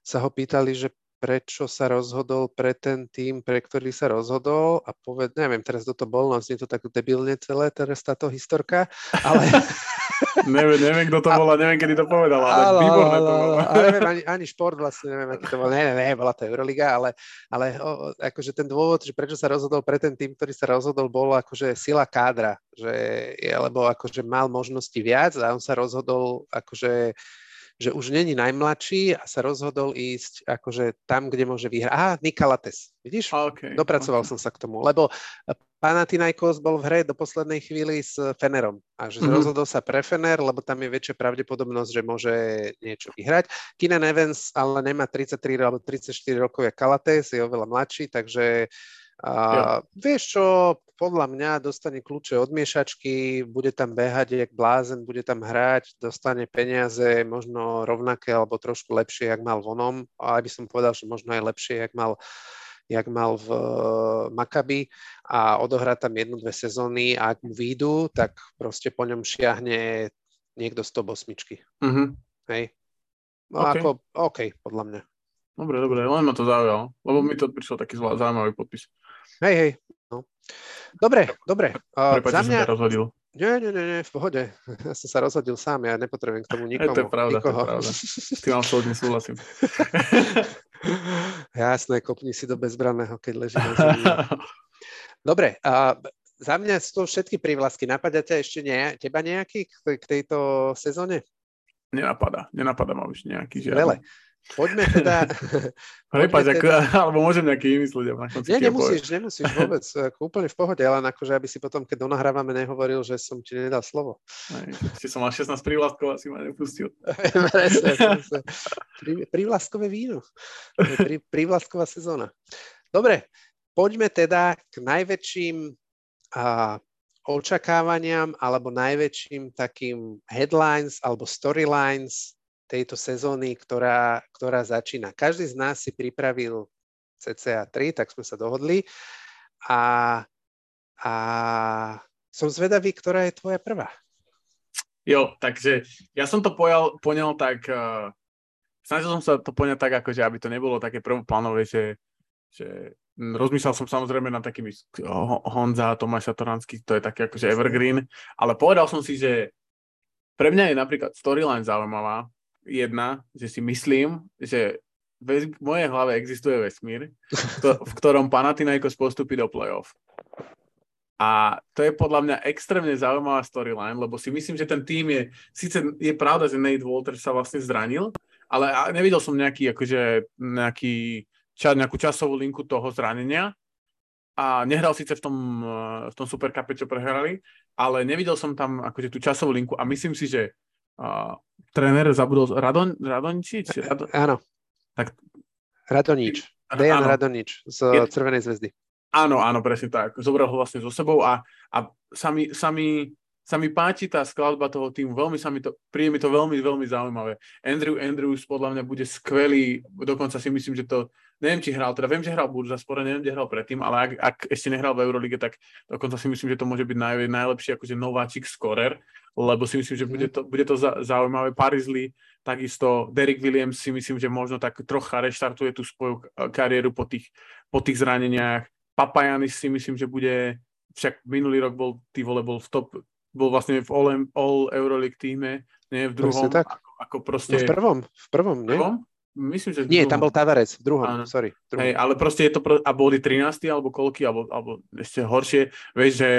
sa ho pýtali, že prečo sa rozhodol pre ten tým, pre ktorý sa rozhodol a poved, neviem teraz, kto to bol, no znie to tak debilne celé, teraz táto historka, ale... neviem, neviem, kto to bol a neviem, kedy to povedal, ale, ale výborné to bolo. ale neviem, ani, ani šport vlastne, neviem, aký to bol, ne, ne, ne, bola to Euroliga, ale, ale o, akože ten dôvod, že prečo sa rozhodol pre ten tým, ktorý sa rozhodol, bol akože sila kádra, že, lebo akože mal možnosti viac a on sa rozhodol akože že už není najmladší a sa rozhodol ísť akože tam, kde môže vyhrať. Aha, Nikalates, vidíš? Okay, Dopracoval okay. som sa k tomu, lebo Panathinaikos bol v hre do poslednej chvíli s Fenerom a že Mhm. rozhodol sa pre Fener, lebo tam je väčšia pravdepodobnosť, že môže niečo vyhrať. Keenan Evans ale nemá 33 alebo 34 rokov, je Kalates, je oveľa mladší, takže a vieš čo, podľa mňa dostane kľúče od miešačky, bude tam behať jak blázen, bude tam hrať, dostane peniaze možno rovnaké alebo trošku lepšie, jak mal vonom, ale by som povedal, že možno aj lepšie, jak mal jak mal v Makabi a odohrá tam jednu, dve sezóny a ak mu výjdu, tak proste po ňom šiahne niekto z top osmičky. Mm-hmm. Hej. No OK. ako, OK, podľa mňa. Dobre, dobre, len ma to zaujalo, lebo mi to prišiel taký zaujímavý podpis. Hej, hej. No. Dobre, dobre. Uh, Prepač, za som mňa... ťa rozhodil. Nie, nie, nie, nie, v pohode. Ja som sa rozhodil sám, ja nepotrebujem k tomu nikomu. to je pravda, nikoho. to je pravda. S tým absolútne súhlasím. Jasné, kopni si do bezbraného, keď leží na zemi. Dobre, a za mňa sú to všetky prívlasky. Napadá ťa ešte ne, teba nejaký k, k tejto sezóne? Nenapadá, nenapadá ma už nejaký žiadny. Vele. Poďme teda... Prepač, ako, alebo môžem nejaký vymyslieť. a Nie, ho poviem. nemusíš, nemusíš vôbec. Ako úplne v pohode, ale akože aby si potom, keď donahrávame, nehovoril, že som ti nedal slovo. Ešte som mal 16 prívlastkov, asi ma nepustil. Pri- Prívlastkové víno. Pri, prívlastková sezóna. Dobre, poďme teda k najväčším a, očakávaniam alebo najväčším takým headlines alebo storylines tejto sezóny, ktorá, ktorá začína. Každý z nás si pripravil CCA 3, tak sme sa dohodli. A, a som zvedavý, ktorá je tvoja prvá. Jo, takže ja som to pojal, poňal tak, uh, snažil som sa to poňať tak, akože aby to nebolo také prvoplánové, že, že rozmýšľal som samozrejme na takými Honza, Tomáša Toransky, to je také akože evergreen, ale povedal som si, že pre mňa je napríklad storyline zaujímavá, jedna, že si myslím, že v mojej hlave existuje vesmír, v ktorom Panathinaikos postupí do playoff. A to je podľa mňa extrémne zaujímavá storyline, lebo si myslím, že ten tým je, síce je pravda, že Nate Walters sa vlastne zranil, ale nevidel som nejaký, akože, nejaký, ča, nejakú časovú linku toho zranenia a nehral síce v tom, eh, v tom Supercupe, čo prehrali, ale nevidel som tam akože tú časovú linku a myslím si, že uh, tréner zabudol Radon, Radončič? Radon... Áno. Tak... Radonič. Dejan Radonič z je... Červenej zväzdy. Áno, áno, presne tak. Zobral ho vlastne so sebou a, a sa, mi, sa, mi, páči tá skladba toho týmu. Veľmi sa mi to, príde mi to veľmi, veľmi zaujímavé. Andrew Andrews podľa mňa bude skvelý, dokonca si myslím, že to, neviem, či hral, teda viem, že hral Burza spore, neviem, kde hral predtým, ale ak, ak ešte nehral v Eurolige, tak dokonca si myslím, že to môže byť naj, najlepší akože nováčik scorer lebo si myslím, že bude to, bude to zaujímavé. Paris Lee, takisto Derek Williams si myslím, že možno tak trocha reštartuje tú svoju kariéru po tých, po tých zraneniach. Papajanis si myslím, že bude, však minulý rok bol, ty vole, bol v top, bol vlastne v All, all Euroleague týme, nie v druhom, tak. Ako, ako proste... No v prvom, v prvom, nie? V prvom? Myslím, že Nie, tam bol Tavares, v druhom, Áno. sorry. Druhom. Hej, ale proste je to, pro... a boli 13. alebo koľky, alebo, alebo ešte horšie, vieš, že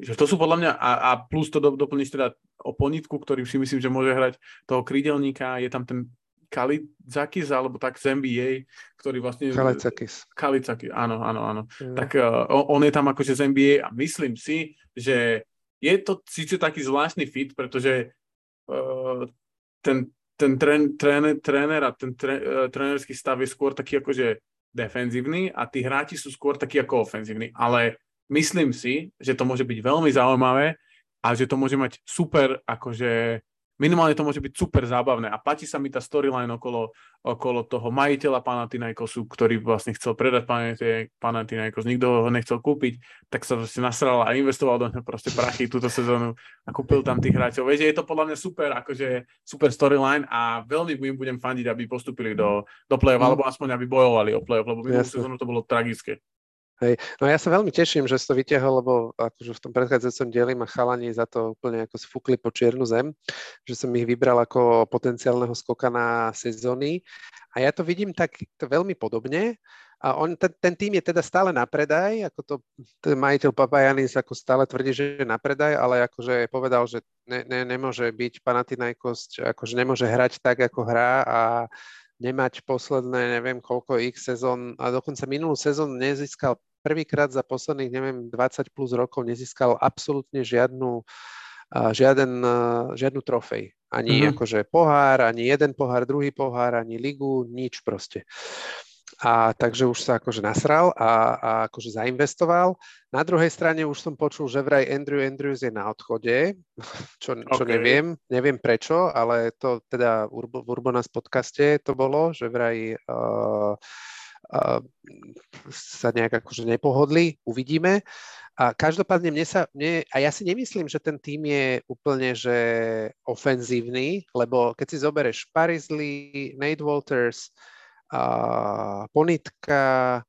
že to sú podľa mňa, a, a plus to do, doplníš teda o ponitku, ktorý si myslím, že môže hrať toho krídelníka, je tam ten Kalicakis, alebo tak z NBA, ktorý vlastne... Kalicakis. Kalicakis, áno, áno, áno. Mm. Tak uh, on je tam akože z NBA a myslím si, že je to síce taký zvláštny fit, pretože uh, ten, ten trén, trén, tréner a ten tré, uh, stav je skôr taký akože defenzívny a tí hráči sú skôr takí ako ofenzívni, ale myslím si, že to môže byť veľmi zaujímavé a že to môže mať super, akože minimálne to môže byť super zábavné a páči sa mi tá storyline okolo, okolo toho majiteľa Panathinaikosu, ktorý vlastne chcel predať Panathinaikos, nikto ho nechcel kúpiť, tak sa vlastne nasral a investoval do neho proste prachy túto sezónu a kúpil tam tých hráčov. Vieš, je to podľa mňa super, akože super storyline a veľmi im budem fandiť, aby postupili do, do play-off, mm. alebo aspoň aby bojovali o play-off, lebo minulú sezónu to bolo tragické. Hej. No ja sa veľmi teším, že si to vytiahol, lebo akože v tom predchádzajúcom dieli ma chalani za to úplne ako sfúkli po čiernu zem, že som ich vybral ako potenciálneho skoka na sezóny. A ja to vidím tak to veľmi podobne. A on, ten, ten tým je teda stále na predaj, ako to ten majiteľ Papajanis ako stále tvrdí, že je na predaj, ale akože povedal, že ne, ne, nemôže byť Panathinaikos, akože nemôže hrať tak, ako hrá a nemať posledné, neviem koľko x sezón, a dokonca minulú sezónu nezískal prvýkrát za posledných, neviem, 20 plus rokov nezískal absolútne žiadnu, žiaden, žiadnu trofej. Ani mm-hmm. akože pohár, ani jeden pohár, druhý pohár, ani ligu, nič proste. A takže už sa akože nasral a, a akože zainvestoval. Na druhej strane už som počul, že vraj Andrew Andrews je na odchode, čo, čo okay. neviem, neviem prečo, ale to teda v Urbonas podcaste to bolo, že vraj uh, uh, sa nejak akože nepohodli, uvidíme. A každopádne mne sa, mne, a ja si nemyslím, že ten tým je úplne že ofenzívny, lebo keď si zoberieš Paris Lee, Nate Walters, uh, Ponitka,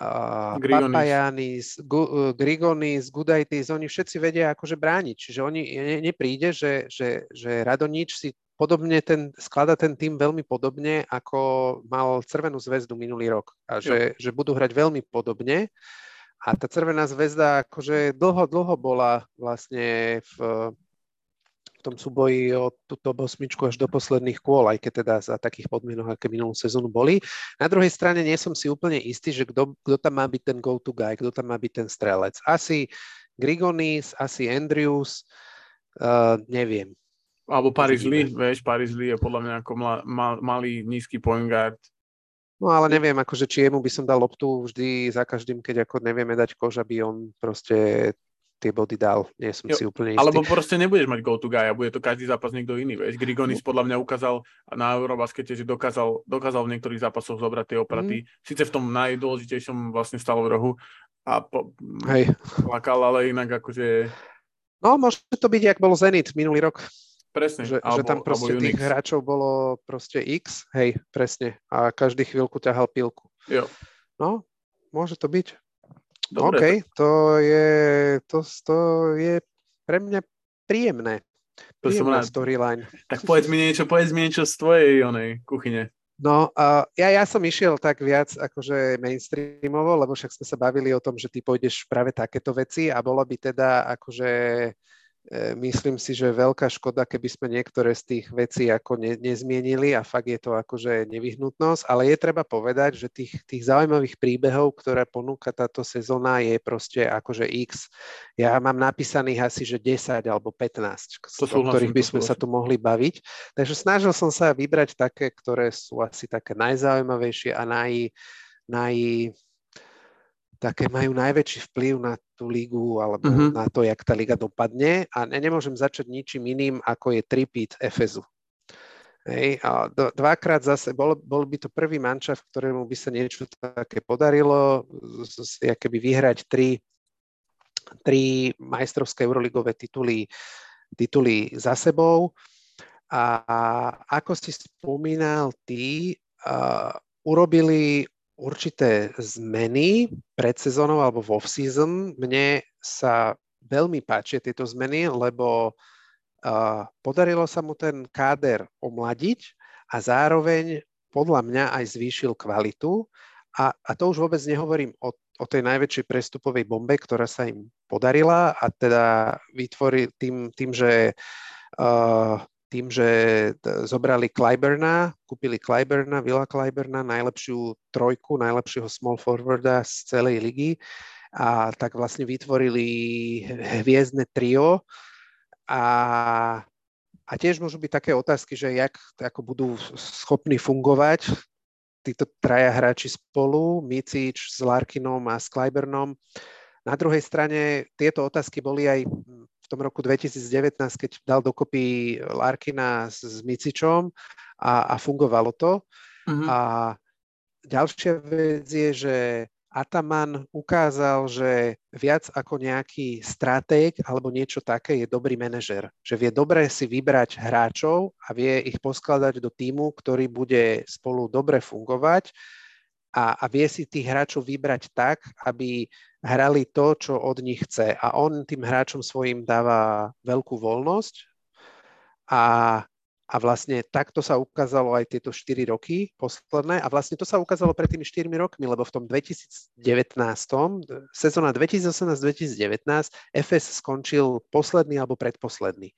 uh, Papajanis, Gu, Grigonis, Gudaitis, oni všetci vedia akože brániť. Čiže oni ne, nepríde, že, že, že Radonič si podobne ten, sklada ten tým veľmi podobne, ako mal Crvenú zväzdu minulý rok. A že, že budú hrať veľmi podobne. A tá Crvená zväzda akože dlho, dlho bola vlastne v tom súboji o túto osmičku až do posledných kôl, aj keď teda za takých podmienok, aké minulú sezónu boli. Na druhej strane nie som si úplne istý, že kto, kto tam má byť ten go-to guy, kto tam má byť ten strelec. Asi Grigonis, asi Andrews, uh, neviem. Alebo Paris Lee, vieš, Paris Lee je podľa mňa ako mal, malý, nízky point guard, No ale neviem, akože či jemu by som dal loptu vždy za každým, keď ako nevieme dať kož, aby on proste tie body dal, nie som jo, si úplne istý. Alebo proste nebudeš mať go to guy a bude to každý zápas niekto iný, vieš. Grigonis no. podľa mňa ukázal na Eurobaskete, že dokázal, dokázal v niektorých zápasoch zobrať tie opraty. Mm. Sice v tom najdôležitejšom vlastne stal v rohu a po, Hej. plakal, ale inak akože... No, môže to byť, jak bol Zenit minulý rok. Presne. Že, alebo, že tam proste tých hráčov bolo proste X, hej, presne. A každý chvíľku ťahal pilku. Jo. No, môže to byť. Dobre, OK, to je, to, to je pre mňa príjemné. To Príjemná storyline. Tak povedz mi niečo, povedz mi niečo z tvojej onej kuchyne. No, uh, ja, ja som išiel tak viac akože mainstreamovo, lebo však sme sa bavili o tom, že ty pôjdeš práve takéto veci a bolo by teda akože myslím si, že je veľká škoda, keby sme niektoré z tých vecí ako ne, nezmienili a fakt je to akože nevyhnutnosť, ale je treba povedať, že tých, tých zaujímavých príbehov, ktoré ponúka táto sezóna je proste akože x. Ja mám napísaných asi, že 10 alebo 15, to o ktorých by sme sa tu mohli baviť. Takže snažil som sa vybrať také, ktoré sú asi také najzaujímavejšie a naj, naj, také majú najväčší vplyv na tú ligu alebo uh-huh. na to, jak tá liga dopadne a nemôžem začať ničím iným, ako je tripit Efezu. Hej, a dvakrát zase, bol, bol by to prvý mančav, ktorému by sa niečo také podarilo, keby vyhrať tri, tri majstrovské euroligové tituly, tituly za sebou. A ako si spomínal ty, uh, urobili určité zmeny pred sezónou alebo v off-season. Mne sa veľmi páčia tieto zmeny, lebo uh, podarilo sa mu ten káder omladiť a zároveň podľa mňa aj zvýšil kvalitu. A, a to už vôbec nehovorím o, o tej najväčšej prestupovej bombe, ktorá sa im podarila a teda vytvorí tým, tým že uh, tým, že zobrali Clyburna, kúpili Clyburna, Villa Clyburna, najlepšiu trojku, najlepšieho small forwarda z celej ligy a tak vlastne vytvorili hviezdne trio a, a tiež môžu byť také otázky, že jak ako budú schopní fungovať títo traja hráči spolu, Micič s Larkinom a s Clyburnom. Na druhej strane tieto otázky boli aj v tom roku 2019, keď dal dokopy Larkina s, s Micičom a, a fungovalo to. Uh-huh. A ďalšia vec je, že Ataman ukázal, že viac ako nejaký stratég alebo niečo také je dobrý manažer. Že vie dobre si vybrať hráčov a vie ich poskladať do týmu, ktorý bude spolu dobre fungovať a, a vie si tých hráčov vybrať tak, aby hrali to, čo od nich chce. A on tým hráčom svojim dáva veľkú voľnosť a, a vlastne takto sa ukázalo aj tieto 4 roky posledné a vlastne to sa ukázalo pred tými 4 rokmi, lebo v tom 2019, sezóna 2018-2019 FS skončil posledný alebo predposledný.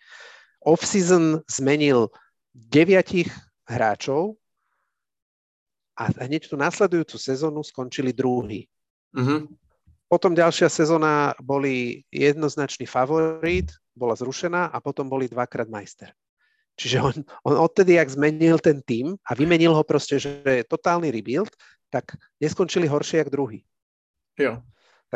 Off-season zmenil deviatich hráčov a hneď tú následujúcu sezónu skončili druhý. Uh-huh. Potom ďalšia sezóna boli jednoznačný favorit, bola zrušená a potom boli dvakrát majster. Čiže on, on odtedy, ak zmenil ten tým a vymenil ho proste, že je totálny rebuild, tak neskončili horšie jak druhý. Jo.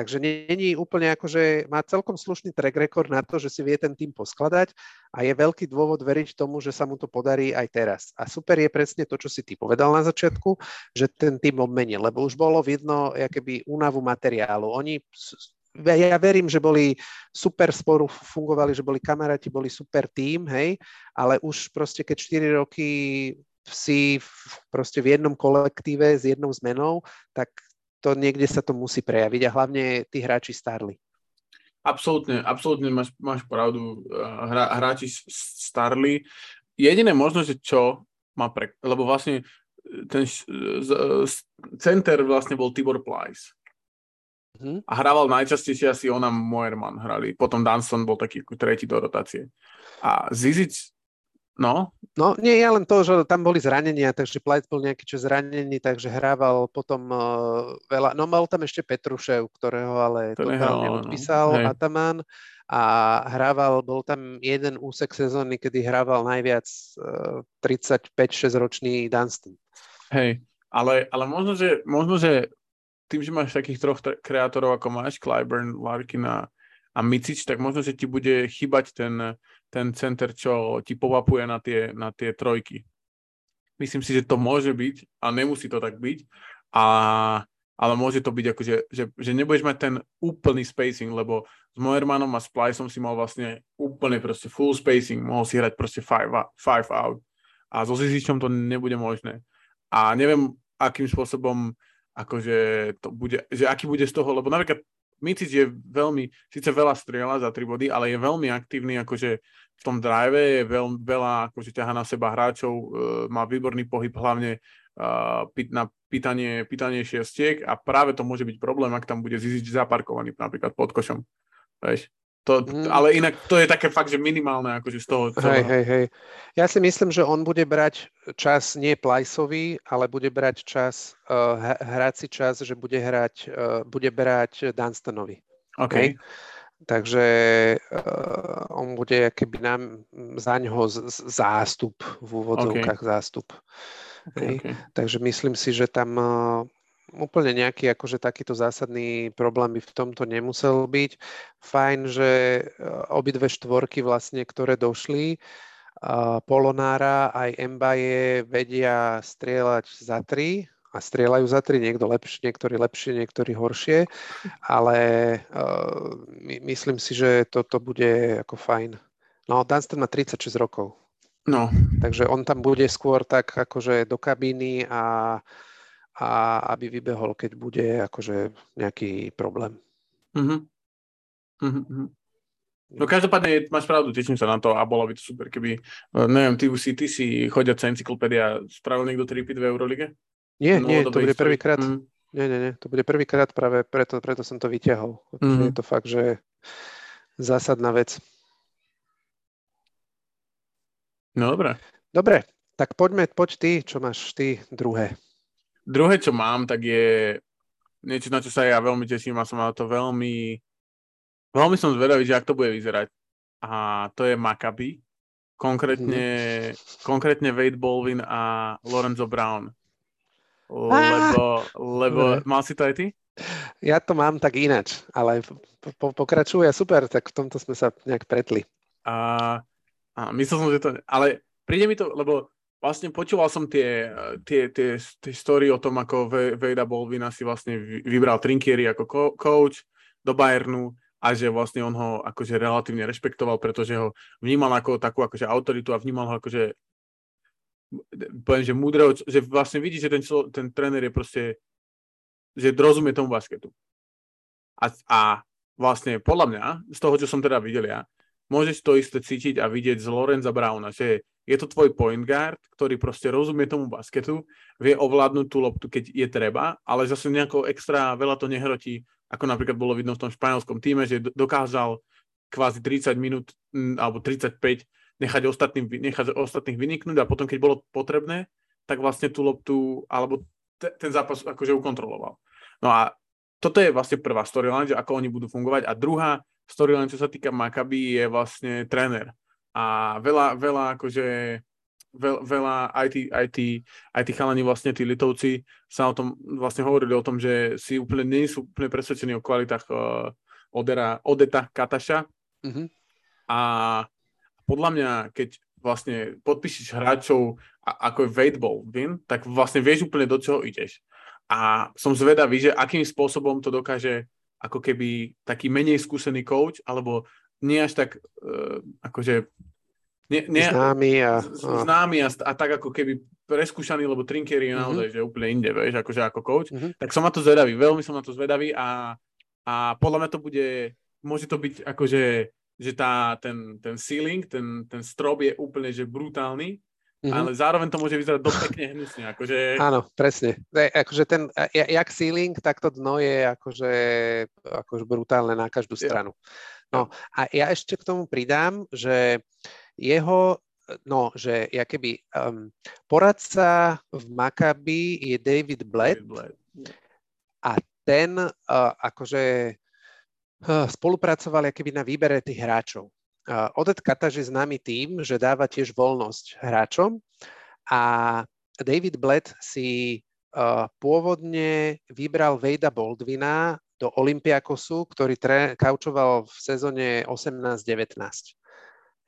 Takže není úplne ako, že má celkom slušný track record na to, že si vie ten tým poskladať a je veľký dôvod veriť tomu, že sa mu to podarí aj teraz. A super je presne to, čo si ty povedal na začiatku, že ten tým obmenil, lebo už bolo vidno keby únavu materiálu. Oni ja verím, že boli super sporu fungovali, že boli kamaráti, boli super tým, hej, ale už proste keď 4 roky si proste v jednom kolektíve s jednou zmenou, tak to niekde sa to musí prejaviť a hlavne tí hráči starli. Absolútne, absolútne máš, máš pravdu. Hra, hráči starli. Jediné možno, že čo má pre... Lebo vlastne ten center vlastne bol Tibor Plyce. Hmm. A hrával najčastejšie asi ona Moerman hrali. Potom Dunston bol taký tretí do rotácie. A Zizic No? No, nie, ja len to, že tam boli zranenia, takže Plight bol nejaký čo zranený, takže hrával potom uh, veľa, no mal tam ešte Petrušev, ktorého ale to totálne nehral, odpísal no. Ataman a hrával, bol tam jeden úsek sezóny, kedy hrával najviac uh, 35-6 ročný Dunston. Hej, ale, ale možno, že, možno, že tým, že máš takých troch kreatorov, ako máš, Clyburn, Larkin a, a Micič, tak možno, že ti bude chýbať ten, ten center, čo ti povapuje na tie, na tie trojky. Myslím si, že to môže byť a nemusí to tak byť, a, ale môže to byť ako, že, že, nebudeš mať ten úplný spacing, lebo s Moermanom a Spliceom si mal vlastne úplne proste full spacing, mohol si hrať proste five out a so Zizičom to nebude možné. A neviem, akým spôsobom akože to bude, že aký bude z toho, lebo napríklad Micic je veľmi, síce veľa strieľa za tri body, ale je veľmi aktívny akože v tom drive, je veľ, veľa akože ťaha na seba hráčov, uh, má výborný pohyb hlavne uh, na pýtanie, pýtanie šiestiek a práve to môže byť problém, ak tam bude Zizič zaparkovaný napríklad pod košom. Veš? To, mm. Ale inak to je také fakt, že minimálne akože z toho celého. Hej, hej, hej. Ja si myslím, že on bude brať čas nie Plajsovi, ale bude brať čas, uh, hráci čas, že bude hrať, uh, bude brať Dunstonovi. OK. Hej? Takže uh, on bude keby nám za ňoho z, z, zástup, v úvodzovkách okay. zástup. Okay, okay. Takže myslím si, že tam uh, úplne nejaký akože takýto zásadný problém by v tomto nemusel byť. Fajn, že e, obidve štvorky vlastne, ktoré došli, Polonára aj Embaje vedia strieľať za tri a strieľajú za tri, niekto lepšie, niektorí lepšie, niektorí horšie, ale uh, my, myslím si, že toto bude ako fajn. No, Dunstan má 36 rokov. No. Takže on tam bude skôr tak akože do kabíny a a aby vybehol, keď bude akože nejaký problém. Uh-huh. Uh-huh. No každopádne máš pravdu, teším sa na to a bolo by to super, keby, eh, neviem, ty si, ty si chodiaca encyklopédia, spravil niekto tripit v Eurolige? Nie, no, nie, to bude prvýkrát. Mm. Nie, nie, nie, to bude prvýkrát práve preto, preto som to vyťahol. Mm. Je to fakt, že zásadná vec. No dobre. Dobre, tak poďme, poď ty, čo máš ty druhé. Druhé, čo mám, tak je niečo, na čo sa ja veľmi teším a som na to veľmi, veľmi som zvedavý, že ak to bude vyzerať. A to je Maccabi, konkrétne, mm. konkrétne Wade Bolvin a Lorenzo Brown. Lebo, lebo mal si to aj ty? Ja to mám tak ináč, ale po, pokračuje super, tak v tomto sme sa nejak pretli. A, a myslel som, že to... Ale príde mi to, lebo vlastne počúval som tie, tie, tie, tie story o tom, ako Vejda Bolvina si vlastne vybral Trinkieri ako coach do Bayernu a že vlastne on ho akože relatívne rešpektoval, pretože ho vnímal ako takú akože autoritu a vnímal ho akože poviem, že múdreho, že vlastne vidí, že ten, ten tréner je proste, že rozumie tomu basketu. A, a vlastne podľa mňa, z toho, čo som teda videl ja, môžeš to isté cítiť a vidieť z Lorenza Browna, že je to tvoj point guard, ktorý proste rozumie tomu basketu, vie ovládnuť tú loptu, keď je treba, ale zase nejako extra veľa to nehrotí, ako napríklad bolo vidno v tom španielskom týme, že dokázal kvázi 30 minút alebo 35 nechať, ostatným, nechať ostatných vyniknúť a potom, keď bolo potrebné, tak vlastne tú loptu alebo te, ten zápas akože ukontroloval. No a toto je vlastne prvá storyline, že ako oni budú fungovať a druhá storyline, čo sa týka Maccabi, je vlastne tréner a veľa, veľa akože veľ, veľa aj tí, aj, tí, aj tí chalani vlastne, tí litovci sa o tom vlastne hovorili o tom, že si úplne nie sú úplne presvedčení o kvalitách uh, Odera, Odeta Kataša mm-hmm. a podľa mňa, keď vlastne podpíšiš hráčov a, ako je Wade Baldwin, tak vlastne vieš úplne do čoho ideš. A som zvedavý, že akým spôsobom to dokáže ako keby taký menej skúsený coach, alebo nie až tak uh, akože nie, nie, známy a, známy a, a tak ako keby preskúšaný, lebo Trinker je mm-hmm. naozaj že úplne inde, vieš, akože ako coach, mm-hmm. tak som na to zvedavý, veľmi som na to zvedavý a, a podľa mňa to bude, môže to byť akože, že tá, ten, ten ceiling, ten, ten strop je úplne, že brutálny, Mm-hmm. Ale zároveň to môže vyzerať dosť pekne hnusne. Akože... Áno, presne. Akože ten, jak ceiling, tak to dno je akože, akože brutálne na každú stranu. No a ja ešte k tomu pridám, že jeho, no, že ja keby um, poradca v Maccabi je David Blatt, David Blatt. a ten uh, akože uh, spolupracoval keby na výbere tých hráčov. Odet Kataž je známy tým, že dáva tiež voľnosť hráčom a David Blatt si uh, pôvodne vybral Vejda Boldvina do Olympiakosu, ktorý tre, kaučoval v sezóne 18-19.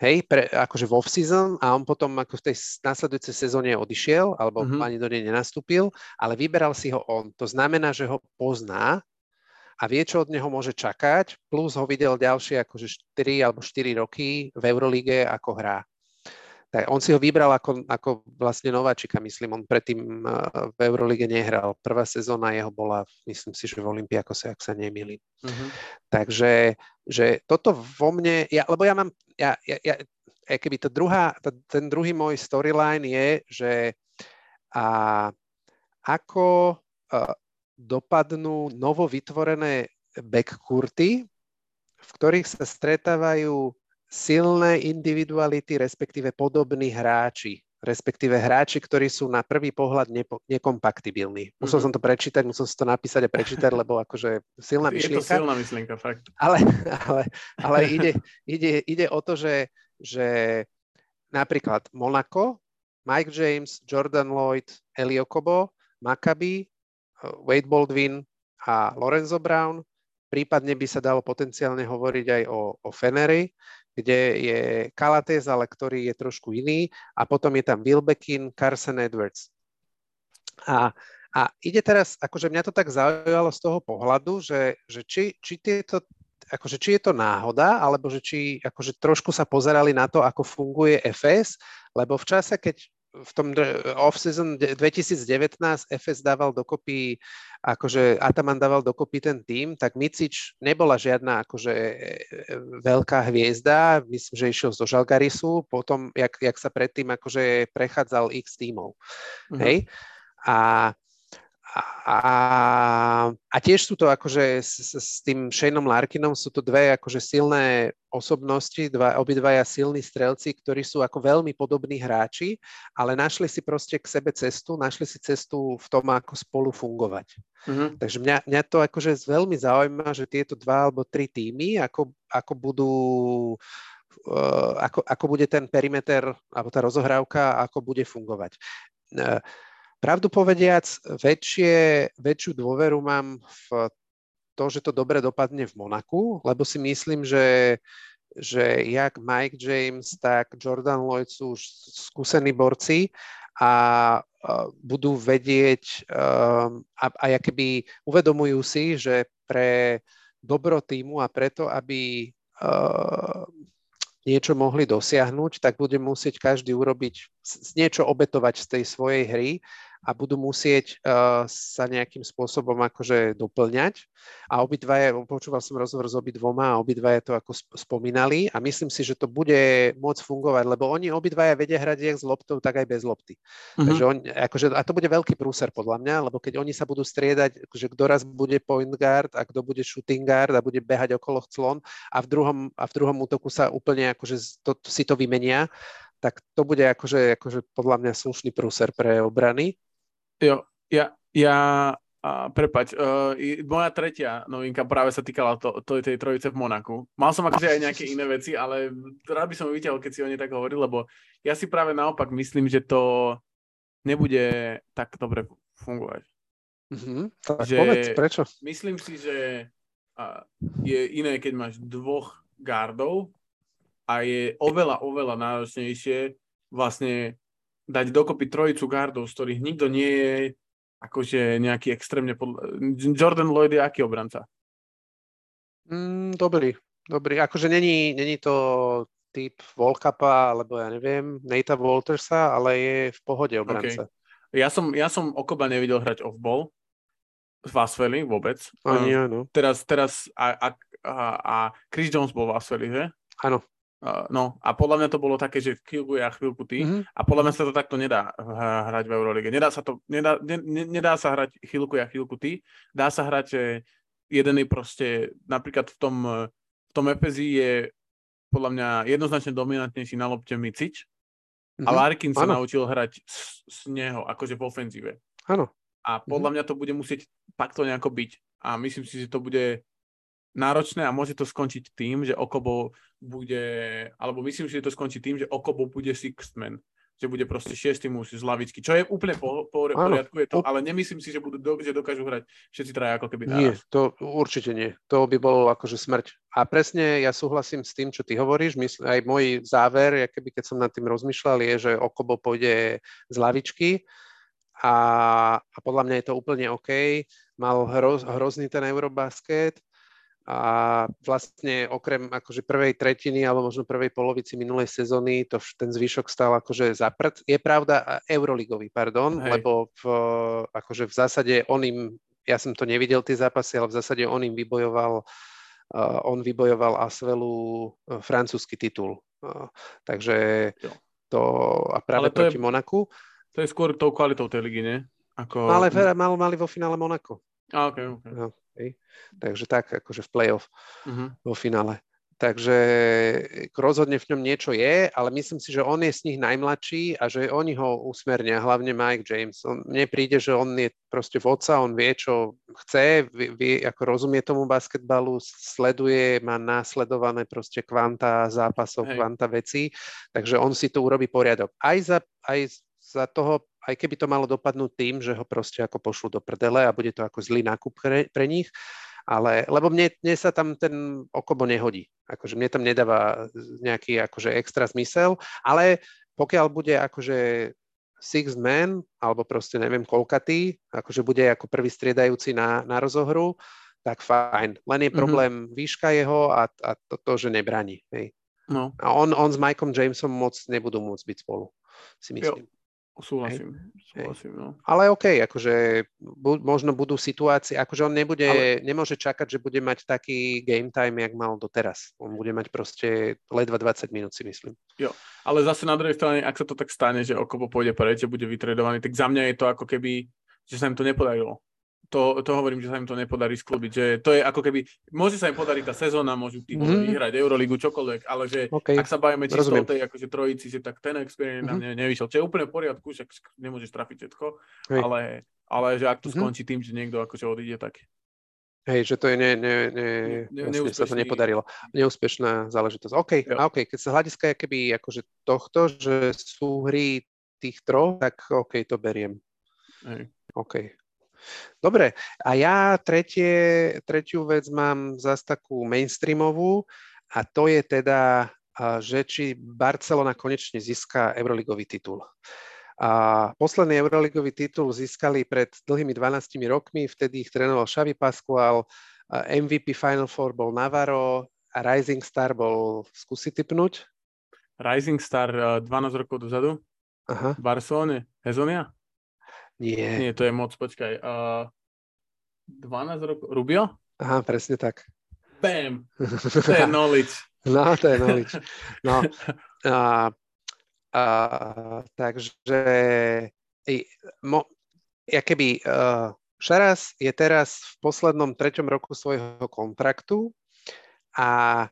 Hej, pre, akože v off-season a on potom ako v tej následujúcej sezóne odišiel, alebo mm-hmm. ani do nej nenastúpil, ale vyberal si ho on. To znamená, že ho pozná a vie, čo od neho môže čakať, plus ho videl ďalšie akože 4 alebo 4 roky v Eurolíge, ako hrá. Tak on si ho vybral ako, ako vlastne nováčika, myslím, on predtým eh, v Eurolige nehral. Prvá sezóna jeho bola, myslím si, že v Olympiakose, ak sa nemýlim. Uh-huh. Takže že toto vo mne, ja, lebo ja mám, ja, ja, ja keby to druhá, to, ten druhý môj storyline je, že a, ako a, dopadnú novo vytvorené backcourty, v ktorých sa stretávajú silné individuality, respektíve podobní hráči, respektíve hráči, ktorí sú na prvý pohľad nepo, nekompaktibilní. Musel mm-hmm. som to prečítať, musel som to napísať a prečítať, lebo akože silná myšlienka. Je to silná myšlienka, fakt. Ale, ale, ale ide, ide, ide o to, že, že napríklad Monaco, Mike James, Jordan Lloyd, Elio Kobo, Maccabi, Wade Baldwin a Lorenzo Brown. Prípadne by sa dalo potenciálne hovoriť aj o, o Fenery, kde je Kalates, ale ktorý je trošku iný a potom je tam Wilbekin, Carson Edwards. A, a ide teraz, akože mňa to tak zaujalo z toho pohľadu, že, že či, či tieto akože či je to náhoda, alebo že či akože trošku sa pozerali na to, ako funguje FS, lebo v čase, keď v tom off-season 2019 FS dával dokopy, akože Ataman dával dokopy ten tým, tak Micič nebola žiadna akože e, e, veľká hviezda, myslím, že išiel zo Žalgarisu, potom, jak, jak sa predtým akože prechádzal x tímov. Uh-huh. Hej? A a, a tiež sú to akože s, s tým Shaneom Larkinom sú to dve akože silné osobnosti, dva, obidvaja silní strelci, ktorí sú ako veľmi podobní hráči, ale našli si proste k sebe cestu, našli si cestu v tom, ako spolu fungovať. Mm-hmm. Takže mňa, mňa to akože veľmi zaujíma, že tieto dva alebo tri týmy, ako, ako budú uh, ako, ako bude ten perimeter alebo tá rozohrávka, ako bude fungovať. Uh, Pravdu povediac, väčšie, väčšiu dôveru mám v to, že to dobre dopadne v Monaku, lebo si myslím, že, že jak Mike James, tak Jordan Lloyd sú už skúsení borci a budú vedieť um, a, a keby uvedomujú si, že pre dobro týmu a preto, aby uh, niečo mohli dosiahnuť, tak bude musieť každý urobiť, niečo obetovať z tej svojej hry a budú musieť uh, sa nejakým spôsobom akože doplňať. A obidvaje, počúval som rozhovor s obidvoma a obidvaje to ako spomínali a myslím si, že to bude môcť fungovať, lebo oni obidvaja vedia hrať jak s loptou, tak aj bez lopty. Mm-hmm. Takže on, akože, a to bude veľký prúser podľa mňa, lebo keď oni sa budú striedať, že kto raz bude point guard a kto bude shooting guard a bude behať okolo clon a v druhom, a v druhom útoku sa úplne akože to, si to vymenia, tak to bude akože, akože podľa mňa slušný prúser pre obrany. Jo, ja, ja a prepať, uh, moja tretia novinka práve sa týkala to, to, tej trojice v Monaku. Mal som akože aj nejaké iné veci, ale rád by som ju vyťahol, keď si o nej tak hovoril, lebo ja si práve naopak myslím, že to nebude tak dobre fungovať. Mm-hmm. Tak že povedz, prečo? Myslím si, že je iné, keď máš dvoch gardov a je oveľa, oveľa náročnejšie vlastne dať dokopy trojicu gardov, z ktorých nikto nie je akože nejaký extrémne podľa... Jordan Lloyd je aký obranca? Mm, dobrý, dobrý. Akože není, není to typ Volkapa, alebo ja neviem, Nata Waltersa, ale je v pohode obranca. Okay. Ja som, ja som Okoba nevidel hrať off-ball v Asfeli vôbec. Ani áno. Teraz, teraz a, a, a, a Chris Jones bol v Asfeli, že? Áno. Uh, no a podľa mňa to bolo také, že chvíľku ja, chvíľku ty mm-hmm. a podľa mňa sa to takto nedá hrať v Eurolige. Nedá sa to, nedá, ne, nedá sa hrať chvíľku ja, chvíľku ty. Dá sa hrať, že jeden je proste, napríklad v tom, v tom FSI je podľa mňa jednoznačne dominantnejší na lopte Micič mm-hmm. a mhm. Larkin sa ano. naučil hrať z, z neho, akože v ofenzíve. Áno. A podľa mm-hmm. mňa to bude musieť takto nejako byť. A myslím si, že to bude náročné a môže to skončiť tým, že Okobo bude, alebo myslím, že to skončí tým, že Okobo bude sixth man. že bude proste šiestý muž z lavičky, čo je úplne po, po poriadku, je to, ale nemyslím si, že, budú, že dokážu hrať všetci traja ako keby naraz. Nie, to určite nie. To by bolo akože smrť. A presne ja súhlasím s tým, čo ty hovoríš. Mysl, aj môj záver, keby keď som nad tým rozmýšľal, je, že Okobo pôjde z lavičky a, a podľa mňa je to úplne OK. Mal hroz, hrozný ten Eurobasket, a vlastne okrem akože prvej tretiny alebo možno prvej polovici minulej sezóny to ten zvyšok stal akože za prd. Je pravda Euroligový, pardon, Hej. lebo v, akože v zásade on im, ja som to nevidel tie zápasy, ale v zásade on im vybojoval uh, on vybojoval Asvelu uh, francúzsky titul. Uh, takže to a práve to proti je, Monaku. To je skôr tou kvalitou tej ligy, nie? Ako... Ale mal, mali vo finále Monako. A, okay, okay. No, hej. Takže tak, akože v play-off uh-huh. vo finále. Takže rozhodne v ňom niečo je, ale myslím si, že on je z nich najmladší a že oni ho usmernia, hlavne Mike James. On, mne príde, že on je proste vodca, on vie, čo chce, vie, vie ako rozumie tomu basketbalu, sleduje, má následované proste kvanta zápasov, Hej. kvanta vecí, takže on si tu urobí poriadok. Aj za, aj za toho aj keby to malo dopadnúť tým, že ho proste ako pošlu do prdele a bude to ako zlý nákup pre, pre nich, ale, lebo mne, mne sa tam ten okobo nehodí. Akože mne tam nedáva nejaký akože extra zmysel, ale pokiaľ bude akože six man, alebo proste neviem koľkatý, akože bude ako prvý striedajúci na, na rozohru, tak fajn. Len je mhm. problém mm-hmm. výška jeho a, a to, to, že nebraní. Hej. No. A on, on s Mikeom Jamesom moc nebudú môcť byť spolu, si myslím. Jo. Súhlasím, súhlasím, no. Ale OK, akože bu, možno budú situácie, akože on nebude, ale... nemôže čakať, že bude mať taký game time, jak mal doteraz. On bude mať proste ledva 20 minút, si myslím. Jo, ale zase na druhej strane, ak sa to tak stane, že Okobo pôjde preč bude vytredovaný, tak za mňa je to ako keby, že sa im to nepodarilo to, to hovorím, že sa im to nepodarí sklobiť, že to je ako keby, môže sa im podariť tá sezóna, môžu tí mm-hmm. vyhrať Euroligu, čokoľvek, ale že okay. ak sa bavíme čisto o tej akože trojici, že tak ten experience mm-hmm. na nevyšiel, čo je úplne v poriadku, však nemôžeš trafiť všetko, ale, ale že ak to mm-hmm. skončí tým, že niekto akože odíde, tak Hej, že to je ne, ne, ne, ne, ne sa to nepodarilo. Neúspešná záležitosť. OK, a OK, keď sa hľadiska keby akože tohto, že sú hry tých troch, tak OK, to beriem. Hej. OK. Dobre, a ja tretie, tretiu vec mám zase takú mainstreamovú a to je teda, že či Barcelona konečne získa Euroligový titul. A posledný Euroligový titul získali pred dlhými 12 rokmi, vtedy ich trénoval Xavi Pascual, MVP Final Four bol Navarro a Rising Star bol, skúsi typnúť? Rising Star 12 rokov dozadu? Aha. Barcelone, Hezonia? Nie. Nie, to je moc, počkaj. Uh, 12 rokov. Rubio? Aha, presne tak. Bam! To je knowledge. No, to je knowledge. No, a, a, takže mo, ja keby uh, Šaras je teraz v poslednom treťom roku svojho kontraktu a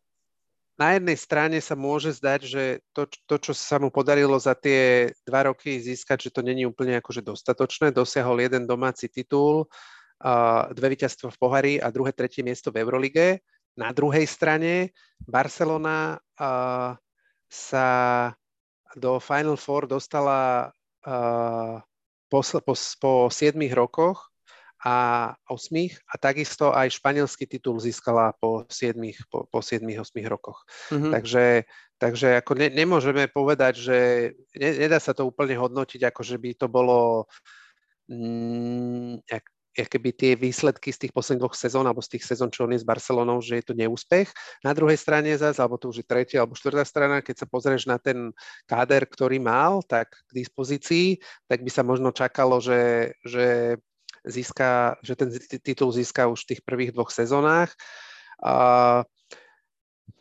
na jednej strane sa môže zdať, že to, to, čo sa mu podarilo za tie dva roky získať, že to není úplne akože dostatočné. Dosiahol jeden domáci titul, dve víťazstva v pohári a druhé, tretie miesto v Eurolige. Na druhej strane Barcelona sa do Final Four dostala po, po, po 7 rokoch a 8 a takisto aj španielský titul získala po 7, po, po 7 8 rokoch. Mm-hmm. Takže, takže ako ne, nemôžeme povedať, že ne, nedá sa to úplne hodnotiť, ako že by to bolo mm, keby tie výsledky z tých posledných dvoch sezón alebo z tých sezón, čo on je s Barcelonou, že je to neúspech. Na druhej strane zase, alebo to už je tretia alebo štvrtá strana, keď sa pozrieš na ten káder, ktorý mal, tak k dispozícii, tak by sa možno čakalo, že, že získa, že ten titul získa už v tých prvých dvoch sezónach. A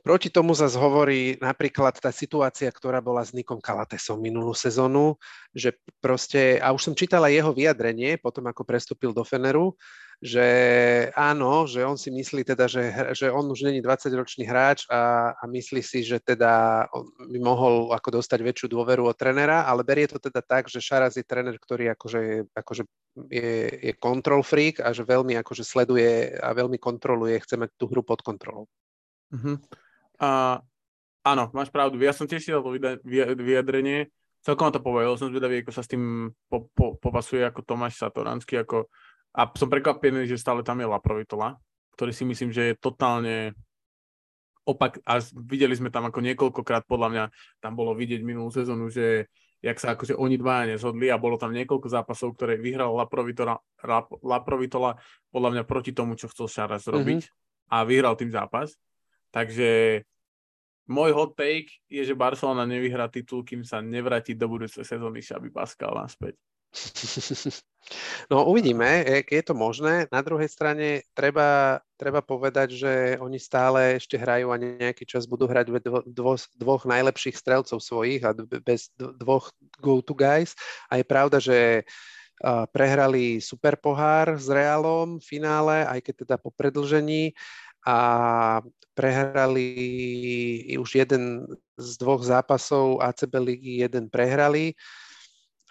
proti tomu zase hovorí napríklad tá situácia, ktorá bola s Nikom Kalatesom minulú sezónu, že proste, a už som čítala jeho vyjadrenie potom, ako prestúpil do Feneru, že áno, že on si myslí teda, že, že on už není 20-ročný hráč a, a myslí si, že teda by mohol ako dostať väčšiu dôveru od trenera, ale berie to teda tak, že Šaraz je trener, ktorý akože, akože je, je control freak a že veľmi akože sleduje a veľmi kontroluje, chce mať tú hru pod kontrolou. Uh-huh. A, áno, máš pravdu. Ja som tiež si to vyjadrenie celkom to povedal, som zvedavý, ako sa s tým po, po, popasuje ako Tomáš Satoranský, ako, a som prekvapený, že stále tam je Laprovitola, ktorý si myslím, že je totálne opak, a videli sme tam ako niekoľkokrát, podľa mňa, tam bolo vidieť minulú sezónu, že jak sa akože oni dvaja nezhodli a bolo tam niekoľko zápasov, ktoré vyhral Laprovitola, Laprovitola podľa mňa proti tomu, čo chcel Šaras mhm. robiť mm-hmm. a vyhral tým zápas. Takže môj hot take je, že Barcelona nevyhrá titul, kým sa nevráti do budúcej sezóny Šaby Pascal naspäť. No uvidíme, je to možné. Na druhej strane treba, treba povedať, že oni stále ešte hrajú a nejaký čas budú hrať dvo, dvo, dvoch najlepších strelcov svojich a bez dvoch go-to guys. A je pravda, že prehrali super pohár s Realom v finále, aj keď teda po predlžení a prehrali už jeden z dvoch zápasov ACB ligy, jeden prehrali,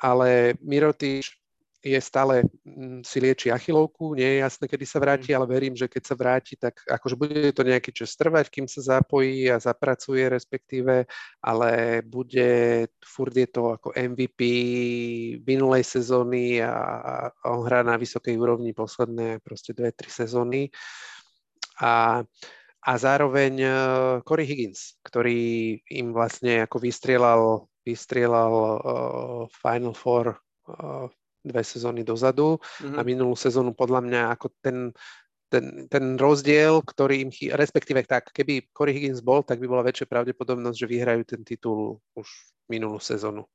ale Mirotič je stále, mm, si lieči achilovku, nie je jasné, kedy sa vráti, ale verím, že keď sa vráti, tak akože bude to nejaký čas trvať, kým sa zapojí a zapracuje respektíve, ale bude, furt je to ako MVP minulej sezóny a, a on hrá na vysokej úrovni posledné proste dve, tri sezóny a, a zároveň uh, Corey Higgins, ktorý im vlastne ako vystrieľal, vystrieľal uh, Final Four uh, dve sezóny dozadu mm-hmm. a minulú sezónu podľa mňa ako ten, ten, ten rozdiel, ktorý im respektíve tak, keby Corey Higgins bol, tak by bola väčšia pravdepodobnosť, že vyhrajú ten titul už minulú sezónu.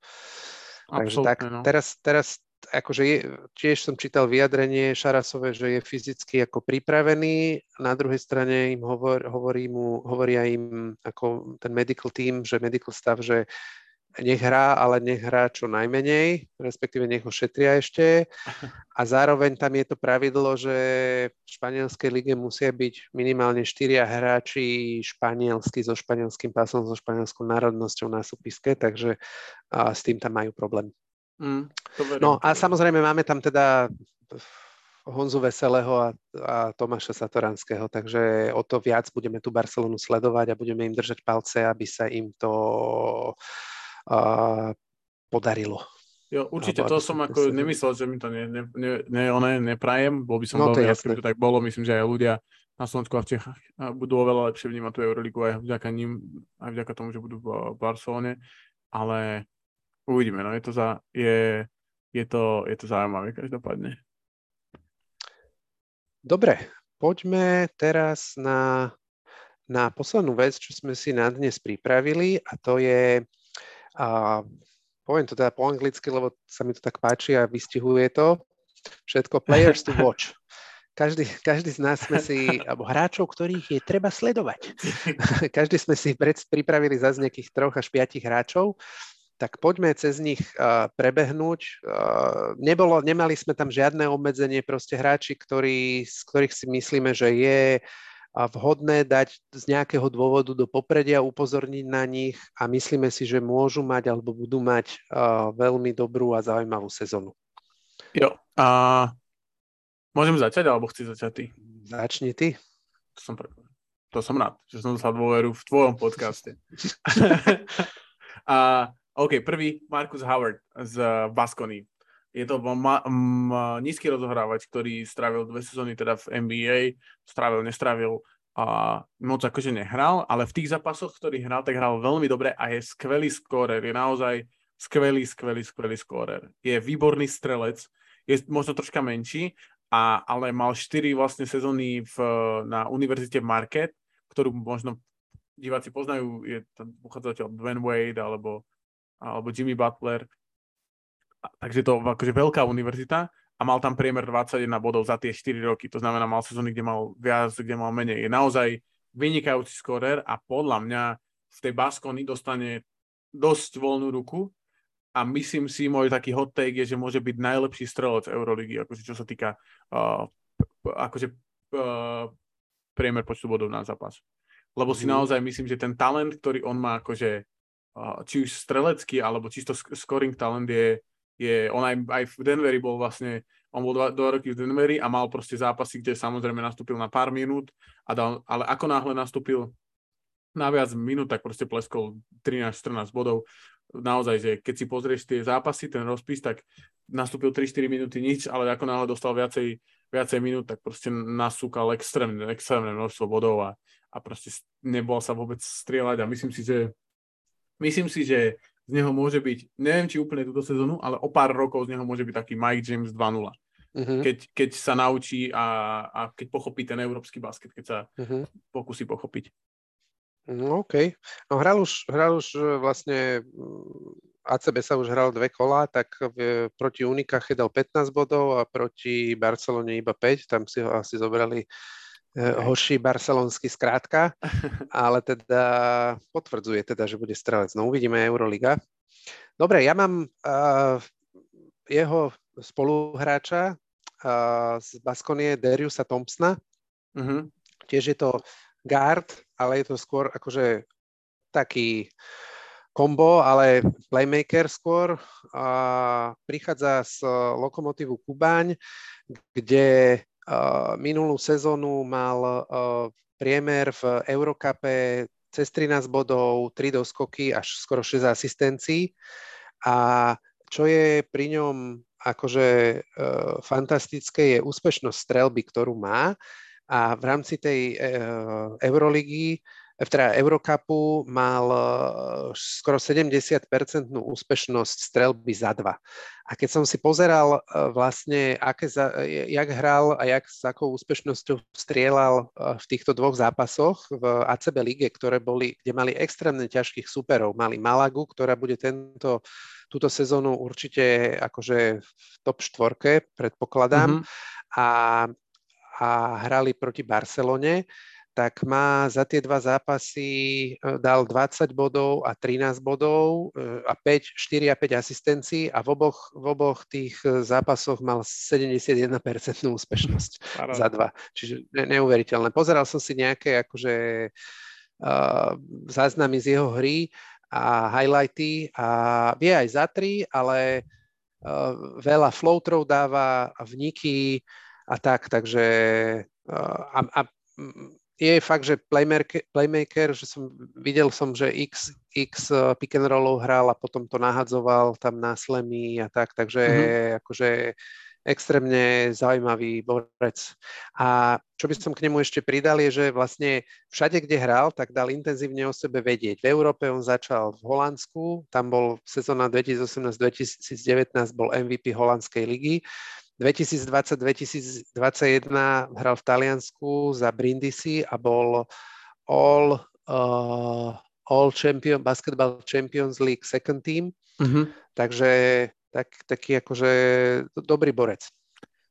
Takže tak, no. teraz, teraz akože je, tiež som čítal vyjadrenie Šarasové, že je fyzicky ako pripravený, na druhej strane im hovor, hovorí mu, hovoria im ako ten medical team, že medical staff, že nech hrá, ale nech hrá čo najmenej, respektíve nech ho šetria ešte. A zároveň tam je to pravidlo, že v španielskej lige musia byť minimálne štyria hráči španielsky so španielským pasom, so španielskou národnosťou na súpiske, takže a, s tým tam majú problém. Mm, no a samozrejme máme tam teda Honzu Veselého a, a Tomáša Satoranského, takže o to viac budeme tu Barcelonu sledovať a budeme im držať palce, aby sa im to uh, podarilo. Jo, určite, to som ako nemyslel, že mi to ne, ne, ne, ne, one neprajem, bol by som no, veľmi rád, keby to tak bolo, myslím, že aj ľudia na Slovensku a v Čechách budú oveľa lepšie vnímať tú Euroligu aj vďaka ním, aj vďaka tomu, že budú v Barcelone, ale uvidíme, no je to, za, je, je to, je to zaujímavé každopádne. Dobre, poďme teraz na, na poslednú vec, čo sme si na dnes pripravili a to je, a, poviem to teda po anglicky, lebo sa mi to tak páči a vystihuje to, všetko players to watch. Každý, každý z nás sme si, alebo hráčov, ktorých je treba sledovať. každý sme si pred, pripravili zase nejakých troch až piatich hráčov tak poďme cez nich uh, prebehnúť. Uh, nebolo, nemali sme tam žiadne obmedzenie, proste hráči, ktorí, z ktorých si myslíme, že je uh, vhodné dať z nejakého dôvodu do popredia, upozorniť na nich a myslíme si, že môžu mať alebo budú mať uh, veľmi dobrú a zaujímavú sezónu. Jo, a môžem začať, alebo chci začať ty? Začni ty. To som, to som rád, že som dostal dôveru v tvojom podcaste. a OK, prvý Marcus Howard z Baskony. Je to ma- m- nízky rozohrávač, ktorý strávil dve sezóny teda v NBA, strávil, nestrávil a moc akože nehral, ale v tých zápasoch, ktorý hral, tak hral veľmi dobre a je skvelý skórer. Je naozaj skvelý, skvelý, skvelý skórer. Je výborný strelec, je možno troška menší, a, ale mal 4 vlastne sezóny v, na univerzite Market, ktorú možno diváci poznajú, je tam uchádzateľ Dwayne Wade alebo alebo Jimmy Butler. Takže to akože veľká univerzita a mal tam priemer 21 bodov za tie 4 roky. To znamená, mal sezóny, kde mal viac, kde mal menej. Je naozaj vynikajúci skorer a podľa mňa v tej Baskony dostane dosť voľnú ruku a myslím si, môj taký hot take je, že môže byť najlepší strelec Euroligy, akože čo sa týka uh, akože uh, priemer počtu bodov na zápas. Lebo si mm. naozaj myslím, že ten talent, ktorý on má akože či už strelecký, alebo čisto scoring talent je, je on aj, aj v Denveri bol vlastne, on bol dva, dva roky v Denveri a mal proste zápasy, kde samozrejme nastúpil na pár minút, a dal, ale ako náhle nastúpil na viac minút, tak proste pleskol 13-14 bodov. naozaj, že keď si pozrieš tie zápasy, ten rozpis, tak nastúpil 3-4 minúty nič, ale ako náhle dostal viacej, viacej minút, tak proste nasúkal extrémne, extrémne množstvo bodov a, a proste nebol sa vôbec strieľať a myslím si, že myslím si, že z neho môže byť, neviem či úplne túto sezónu, ale o pár rokov z neho môže byť taký Mike James 2.0. Uh-huh. Keď, keď sa naučí a, a keď pochopí ten európsky basket, keď sa uh-huh. pokusí pochopiť. No OK. No hral už, hral už e, vlastne mm, ACB sa už hral dve kola, tak v, proti Unika dal 15 bodov a proti Barcelone iba 5, tam si ho asi zobrali e, okay. hoší barcelonský skrátka, ale teda potvrdzuje teda, že bude strelec. No uvidíme Euroliga. Dobre, ja mám uh, jeho spoluhráča uh, z Baskonie Dariusa Thompsona. Uh-huh. Tiež je to guard, ale je to skôr akože taký kombo, ale playmaker skôr. A prichádza z Lokomotívu Kubaň, kde uh, minulú sezónu mal priemer v Eurokape cez 13 bodov, 3 doskoky až skoro 6 asistencií. A čo je pri ňom akože uh, fantastické, je úspešnosť strelby, ktorú má a v rámci tej e, Euroligy, e, teda Eurocupu mal e, skoro 70-percentnú úspešnosť strelby za dva. A keď som si pozeral vlastne, aké za, jak hral a jak s akou úspešnosťou strieľal v týchto dvoch zápasoch v ACB lige, ktoré boli, kde mali extrémne ťažkých superov. Mali Malagu, ktorá bude tento, túto sezónu určite akože v top štvorke, predpokladám. Mm-hmm. A a hrali proti Barcelone, tak má za tie dva zápasy e, dal 20 bodov a 13 bodov e, a 5, 4 a 5 asistencií a v oboch, v oboch tých e, zápasoch mal 71% úspešnosť Parád. za dva. Čiže neuveriteľné. Pozeral som si nejaké akože uh, záznamy z jeho hry a highlighty a vie aj za tri, ale uh, veľa floatrov dáva, vniky, a tak, takže a, a je fakt, že playmaker, playmaker, že som videl som, že x, x pick and rollov hral a potom to nahadzoval tam na slemy a tak, takže mm-hmm. akože extrémne zaujímavý borec. A čo by som k nemu ešte pridal je, že vlastne všade, kde hral, tak dal intenzívne o sebe vedieť. V Európe on začal v Holandsku, tam bol sezóna 2018-2019 bol MVP holandskej ligy 2020-2021 hral v Taliansku za Brindisi a bol All, uh, all champion, Basketball Champions League second team. Uh-huh. Takže tak, taký akože dobrý borec.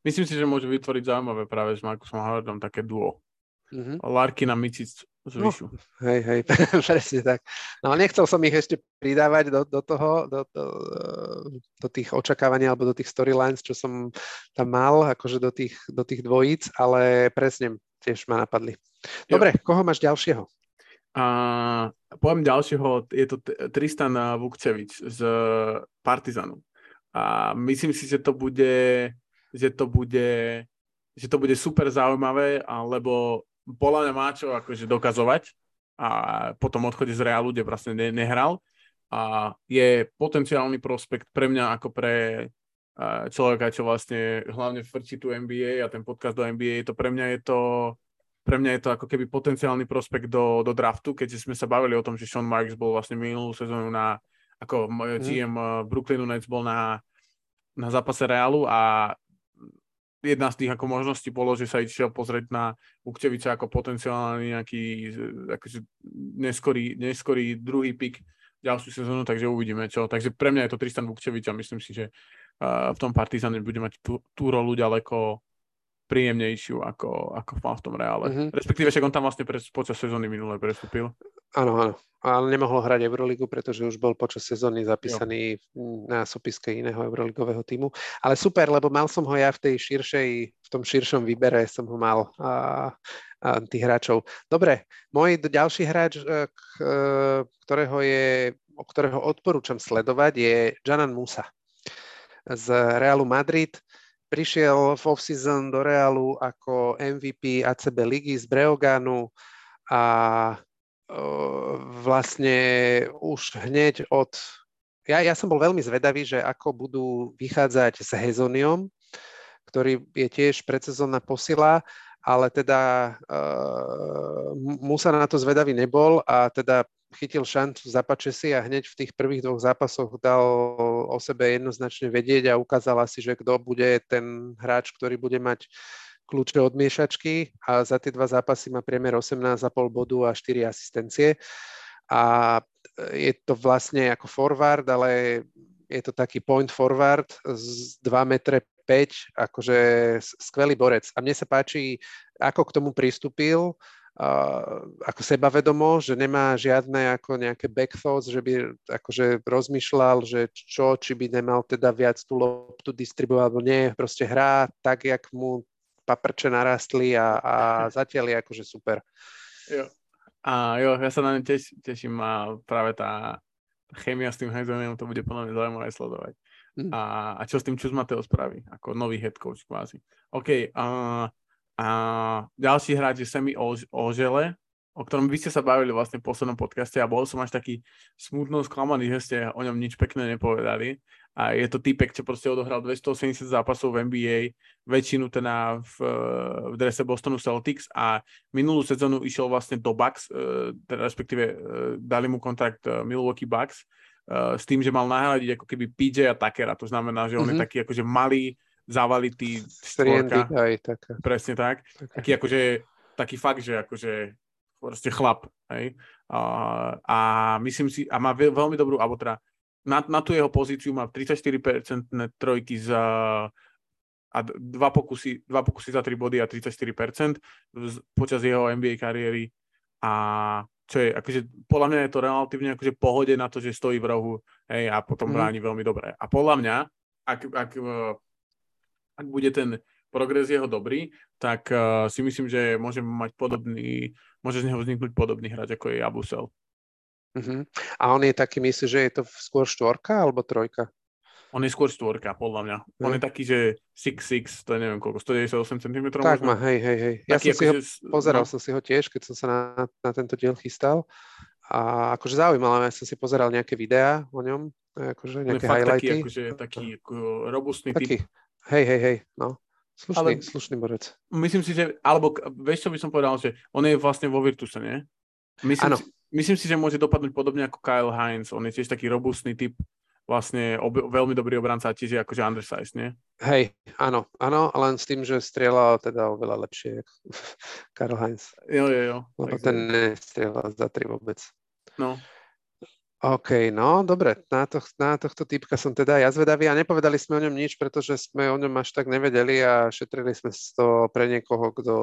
Myslím si, že môže vytvoriť zaujímavé práve s Markusom Howardom také duo. Uh-huh. Larkin a Micic zvyšu. No, hej, hej, presne tak. No nechcel som ich ešte pridávať do, do toho, do, do, do tých očakávaní alebo do tých storylines, čo som tam mal, akože do tých, do tých dvojíc, ale presne tiež ma napadli. Dobre, jo. koho máš ďalšieho? A poviem ďalšieho, je to Tristan Vukčevič z Partizanu. A myslím si, že to bude, že to bude, že to bude super zaujímavé, lebo podľa mňa má čo akože dokazovať a potom odchode z Realu, kde vlastne ne, nehral a je potenciálny prospekt pre mňa ako pre človeka, čo vlastne hlavne frčí tu NBA a ten podcast do NBA, to pre mňa je to pre mňa je to ako keby potenciálny prospekt do, do draftu, keďže sme sa bavili o tom, že Sean Marks bol vlastne minulú sezónu na, ako GM mm. Brooklynu Nets bol na, na zápase Realu a jedna z tých ako možností bolo, že sa išiel pozrieť na Vukčeviča ako potenciálny nejaký akože neskorý, neskorý druhý pik ďalšiu sezónu, takže uvidíme čo. Takže pre mňa je to Tristan Vukčevič a myslím si, že v tom Partizane bude mať tú, tú rolu ďaleko príjemnejšiu, ako, ako v tom reále. Mm-hmm. Respektíve, však on tam vlastne pre, počas sezóny minulé prestúpil. Áno, áno. Ale nemohol hrať Euroligu, pretože už bol počas sezóny zapísaný jo. na sopiske iného Euroligového týmu. Ale super, lebo mal som ho ja v tej širšej, v tom širšom výbere som ho mal a, a tých hráčov. Dobre, môj ďalší hráč, e, k, e, ktorého je, ktorého odporúčam sledovať, je Janan Musa z Realu Madrid prišiel v off-season do Realu ako MVP ACB ligy z Breoganu a vlastne už hneď od ja, ja som bol veľmi zvedavý, že ako budú vychádzať s Hezoniom, ktorý je tiež predsezónna posila, ale teda uh, mu sa na to zvedavý nebol a teda chytil šancu zapače si a hneď v tých prvých dvoch zápasoch dal o sebe jednoznačne vedieť a ukázala si, že kto bude ten hráč, ktorý bude mať kľúče od miešačky a za tie dva zápasy má priemer 18,5 bodu a 4 asistencie. A je to vlastne ako forward, ale je to taký point forward z 2 metre 5, akože skvelý borec. A mne sa páči, ako k tomu pristúpil, uh, ako sebavedomo, že nemá žiadne ako nejaké back thoughts, že by akože rozmýšľal, že čo, či by nemal teda viac tú loptu distribuovať, alebo nie, proste hrá tak, jak mu paprče narastli a, a zatiaľ je akože super. Jo. A jo, ja sa na ne teš, teším a práve tá chémia s tým Heizonem, to bude podľa mňa zaujímavé sledovať. Mm. A, a čo s tým Čus Mateo spraví, ako nový head coach kvázi. OK, uh, a ďalší hráč je Semi Ožele, o ktorom vy ste sa bavili vlastne v poslednom podcaste a bol som až taký smutno sklamaný, že ste o ňom nič pekné nepovedali. A je to typek, čo proste odohral 280 zápasov v NBA, väčšinu teda v, v drese Bostonu Celtics a minulú sezónu išiel vlastne do Bucks, e, teda respektíve e, dali mu kontrakt e, Milwaukee Bucks s tým, že mal nahradiť ako keby PJ a Takera, to znamená, že on mm-hmm. je mhm. taký akože malý, zavalitý taká. Presne tak. Taká. Taký akože, taký fakt, že akože proste chlap, hej. A, a myslím si, a má veľmi dobrú, alebo teda na, na tú jeho pozíciu má 34% trojky za a dva pokusy, dva pokusy za 3 body a 34% počas jeho NBA kariéry a čo je, akože podľa mňa je to relatívne akože pohode na to, že stojí v rohu hej, a potom mm. bráni veľmi dobre. A podľa mňa, ak, ak, ak bude ten progres jeho dobrý, tak uh, si myslím, že môže mať podobný, môže z neho vzniknúť podobný hráč, ako je Abusel. Uh-huh. A on je taký, myslíš, že je to skôr štvorka alebo trojka? On je skôr štvorka, podľa mňa. Uh-huh. On je taký, že 6'6", to je neviem koľko, 198 cm Tak má, hej, hej, hej. Ja taký, som si ho, že... pozeral no. som si ho tiež, keď som sa na, na tento diel chystal. A akože zaujímavé, ja som si pozeral nejaké videá o ňom, akože nejaké on je highlighty. Taký, akože, taký ako robustný taký, typ. Hej, hej, hej, no. Slušný, ale, slušný borec. Myslím si, že, alebo vieš, čo by som povedal, že on je vlastne vo Virtuse, nie? Myslím, si, myslím si, že môže dopadnúť podobne ako Kyle Hines. On je tiež taký robustný typ, vlastne ob, veľmi dobrý obranca, tiež je akože undersize, nie? Hej, áno, áno, len s tým, že strieľal teda oveľa lepšie Karl Heinz. Jo, jo, jo. Lebo ten nestrieľal za tri vôbec. No. OK, no dobre, na, to, na tohto typka som teda ja zvedavý a nepovedali sme o ňom nič, pretože sme o ňom až tak nevedeli a šetrili sme to pre niekoho, kto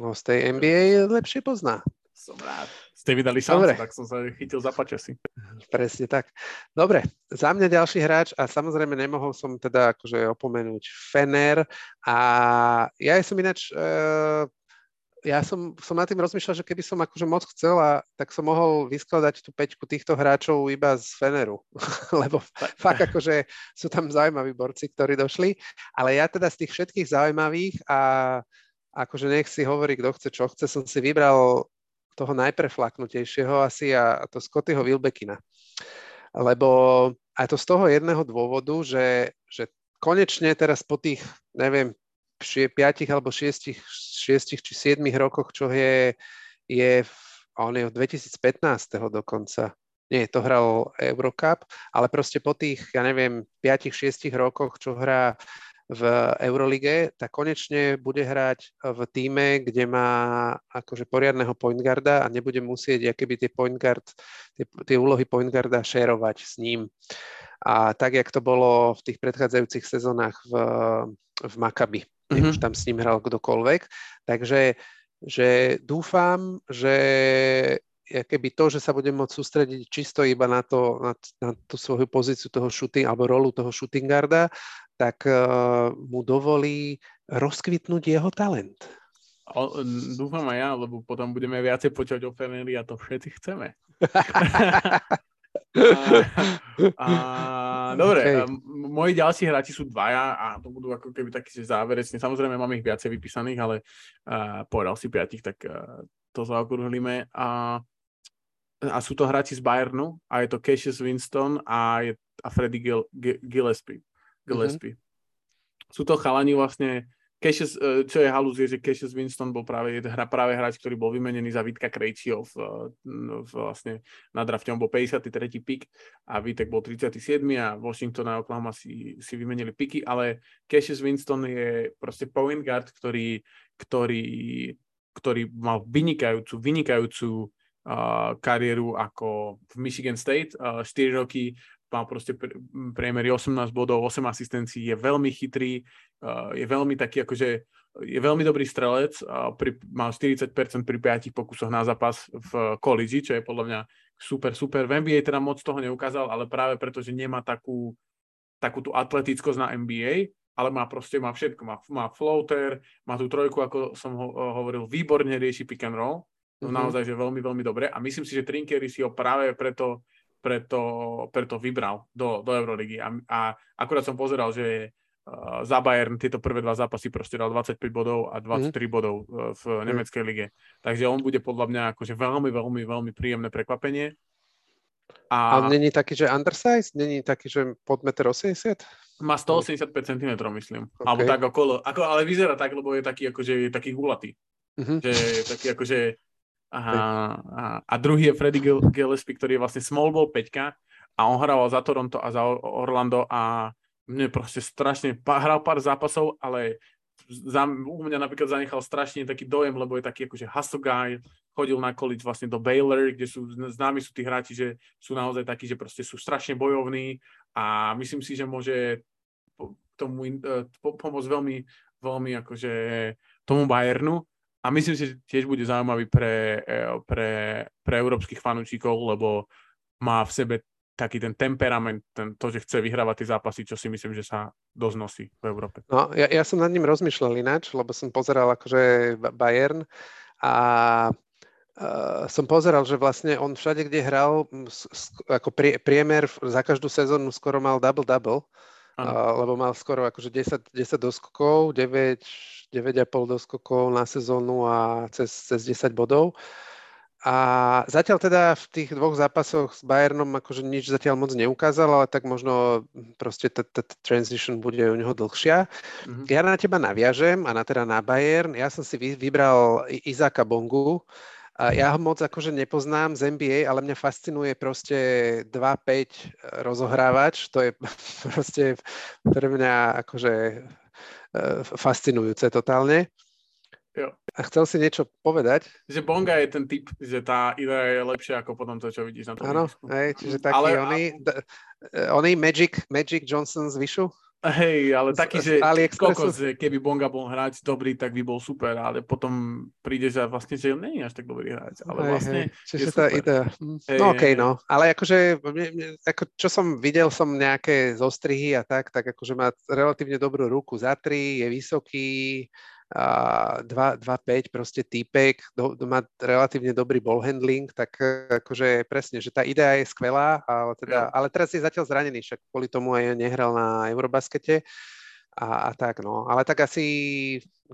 ho z tej NBA lepšie pozná. Som rád. Ste vydali šancu, tak som sa chytil za pačasy. Presne tak. Dobre, za mňa ďalší hráč a samozrejme nemohol som teda akože opomenúť Fener a ja som ináč uh, ja som, som nad tým rozmýšľal, že keby som akože moc chcel, a, tak som mohol vyskladať tú peťku týchto hráčov iba z Feneru, lebo fakt akože sú tam zaujímaví borci, ktorí došli, ale ja teda z tých všetkých zaujímavých a akože nech si hovorí, kto chce, čo chce, som si vybral toho najpreflaknutejšieho asi a, a to Scottyho Wilbekina. Lebo aj to z toho jedného dôvodu, že, že konečne teraz po tých, neviem, 5 alebo 6, 6 či 7 rokoch, čo je, je v, on je od 2015. dokonca. Nie, to hral Eurocup, ale proste po tých, ja neviem, 5-6 rokoch, čo hrá v Eurolige, tak konečne bude hrať v týme, kde má akože poriadneho point guarda a nebude musieť keby tie point guard, tie, tie úlohy point guarda šerovať s ním. A tak, jak to bolo v tých predchádzajúcich sezónach v, v Makabi mm-hmm. už tam s ním hral kdokoľvek. Takže že dúfam, že keby to, že sa budem môcť sústrediť čisto iba na, to, na, na tú svoju pozíciu toho shooting alebo rolu toho shooting guarda, tak uh, mu dovolí rozkvitnúť jeho talent. O, dúfam aj ja, lebo potom budeme viacej počať o Feneri a to všetci chceme. A, a, dobre, okay. moji ďalší hráči sú dvaja a to budú ako keby takí záverečne. Samozrejme mám ich viacej vypísaných, ale a, povedal si piatich, tak a, to zaokrúhlime. A a sú to hráči z Bayernu a je to Cassius Winston a, je, a Freddy Gil, Gillespie. Gillespie. Mm-hmm. Sú to chalani vlastne, Cassius, e, čo je halus, je, že Cassius Winston bol práve, hra, práve hráč, ktorý bol vymenený za Vítka Krejčího v, v, vlastne na drafte. On bol 53. pik a Vítek bol 37. a Washington a Oklahoma si, si vymenili piky, ale Cassius Winston je proste point guard, ktorý, ktorý, ktorý mal vynikajúcu, vynikajúcu uh, kariéru ako v Michigan State, uh, 4 roky mal proste priemery 18 bodov, 8 asistencií, je veľmi chytrý, je veľmi taký akože je veľmi dobrý strelec, pri, mal 40% pri 5 pokusoch na zápas v college, čo je podľa mňa super, super. V NBA teda moc toho neukázal, ale práve preto, že nemá takú, takú tú atletickosť na NBA, ale má proste, má všetko. Má, má floater, má tú trojku, ako som ho, hovoril, výborne rieši pick and roll. Mm-hmm. Naozaj, že veľmi, veľmi dobre. A myslím si, že Trinkery si ho práve preto preto, preto vybral do, do Euroligy. A, a akurát som pozeral, že uh, za Bayern tieto prvé dva zápasy proste dal 25 bodov a 23 mm. bodov uh, v mm. nemeckej lige. Takže on bude podľa mňa akože veľmi, veľmi, veľmi príjemné prekvapenie. A, a není taký, že undersize? Není taký, že pod 1,80 m? Má 185 cm, myslím. Okay. Alebo tak okolo. Ako, ale vyzerá tak, lebo je taký, akože, je taký gulatý. Mm-hmm. Že je taký akože a, a, a druhý je Freddy Gillespie, ktorý je vlastne small ball 5 a on hrával za Toronto a za Orlando a mne proste strašne, hral pár zápasov, ale za, u mňa napríklad zanechal strašne taký dojem, lebo je taký akože hustle guy, chodil na college vlastne do Baylor, kde sú známi sú tí hráči, že sú naozaj takí, že proste sú strašne bojovní a myslím si, že môže tomu e, pomôcť veľmi, veľmi akože tomu Bayernu a myslím si, že tiež bude zaujímavý pre, e, pre, pre európskych fanúčikov, lebo má v sebe taký ten temperament, ten, to, že chce vyhrávať tie zápasy, čo si myslím, že sa dosť nosí v Európe. No, ja, ja som nad ním rozmýšľal ináč, lebo som pozeral akože Bayern a uh, som pozeral, že vlastne on všade, kde hral, ako prie, priemer za každú sezónu skoro mal double-double, lebo mal skoro akože 10, 10 doskokov, 9 9,5 doskokov na sezónu a cez, cez 10 bodov. A zatiaľ teda v tých dvoch zápasoch s Bayernom akože nič zatiaľ moc neukázal, ale tak možno proste tá transition bude u neho dlhšia. Mm-hmm. Ja na teba naviažem a na teda na Bayern. Ja som si vybral Izáka Bongu. Ja ho moc akože nepoznám z NBA, ale mňa fascinuje proste 2-5 rozohrávač. To je proste pre mňa akože E, fascinujúce totálne. Jo. A chcel si niečo povedať? Že Bonga je ten typ, že tá idea je lepšia ako potom to, čo vidíš na tom. Áno, čiže taký ale, oný, a... E, Magic, Magic Johnson z Vyšu? Hej, ale taký, že, kokos, že keby Bonga bol hráč dobrý, tak by bol super, ale potom príde, že vlastne, že on nie je až tak dobrý hráč, ale hej, vlastne hej. Čiže tá idea. Hej, no okej, okay, no, ale akože, ako, čo som videl som nejaké zostrihy a tak, tak akože má relatívne dobrú ruku za tri, je vysoký, 2-5 proste týpek, do, do, má relatívne dobrý ball handling, tak akože presne, že tá idea je skvelá, ale, teda, ale teraz je zatiaľ zranený, však kvôli tomu aj nehral na Eurobaskete a, a tak, no. Ale tak asi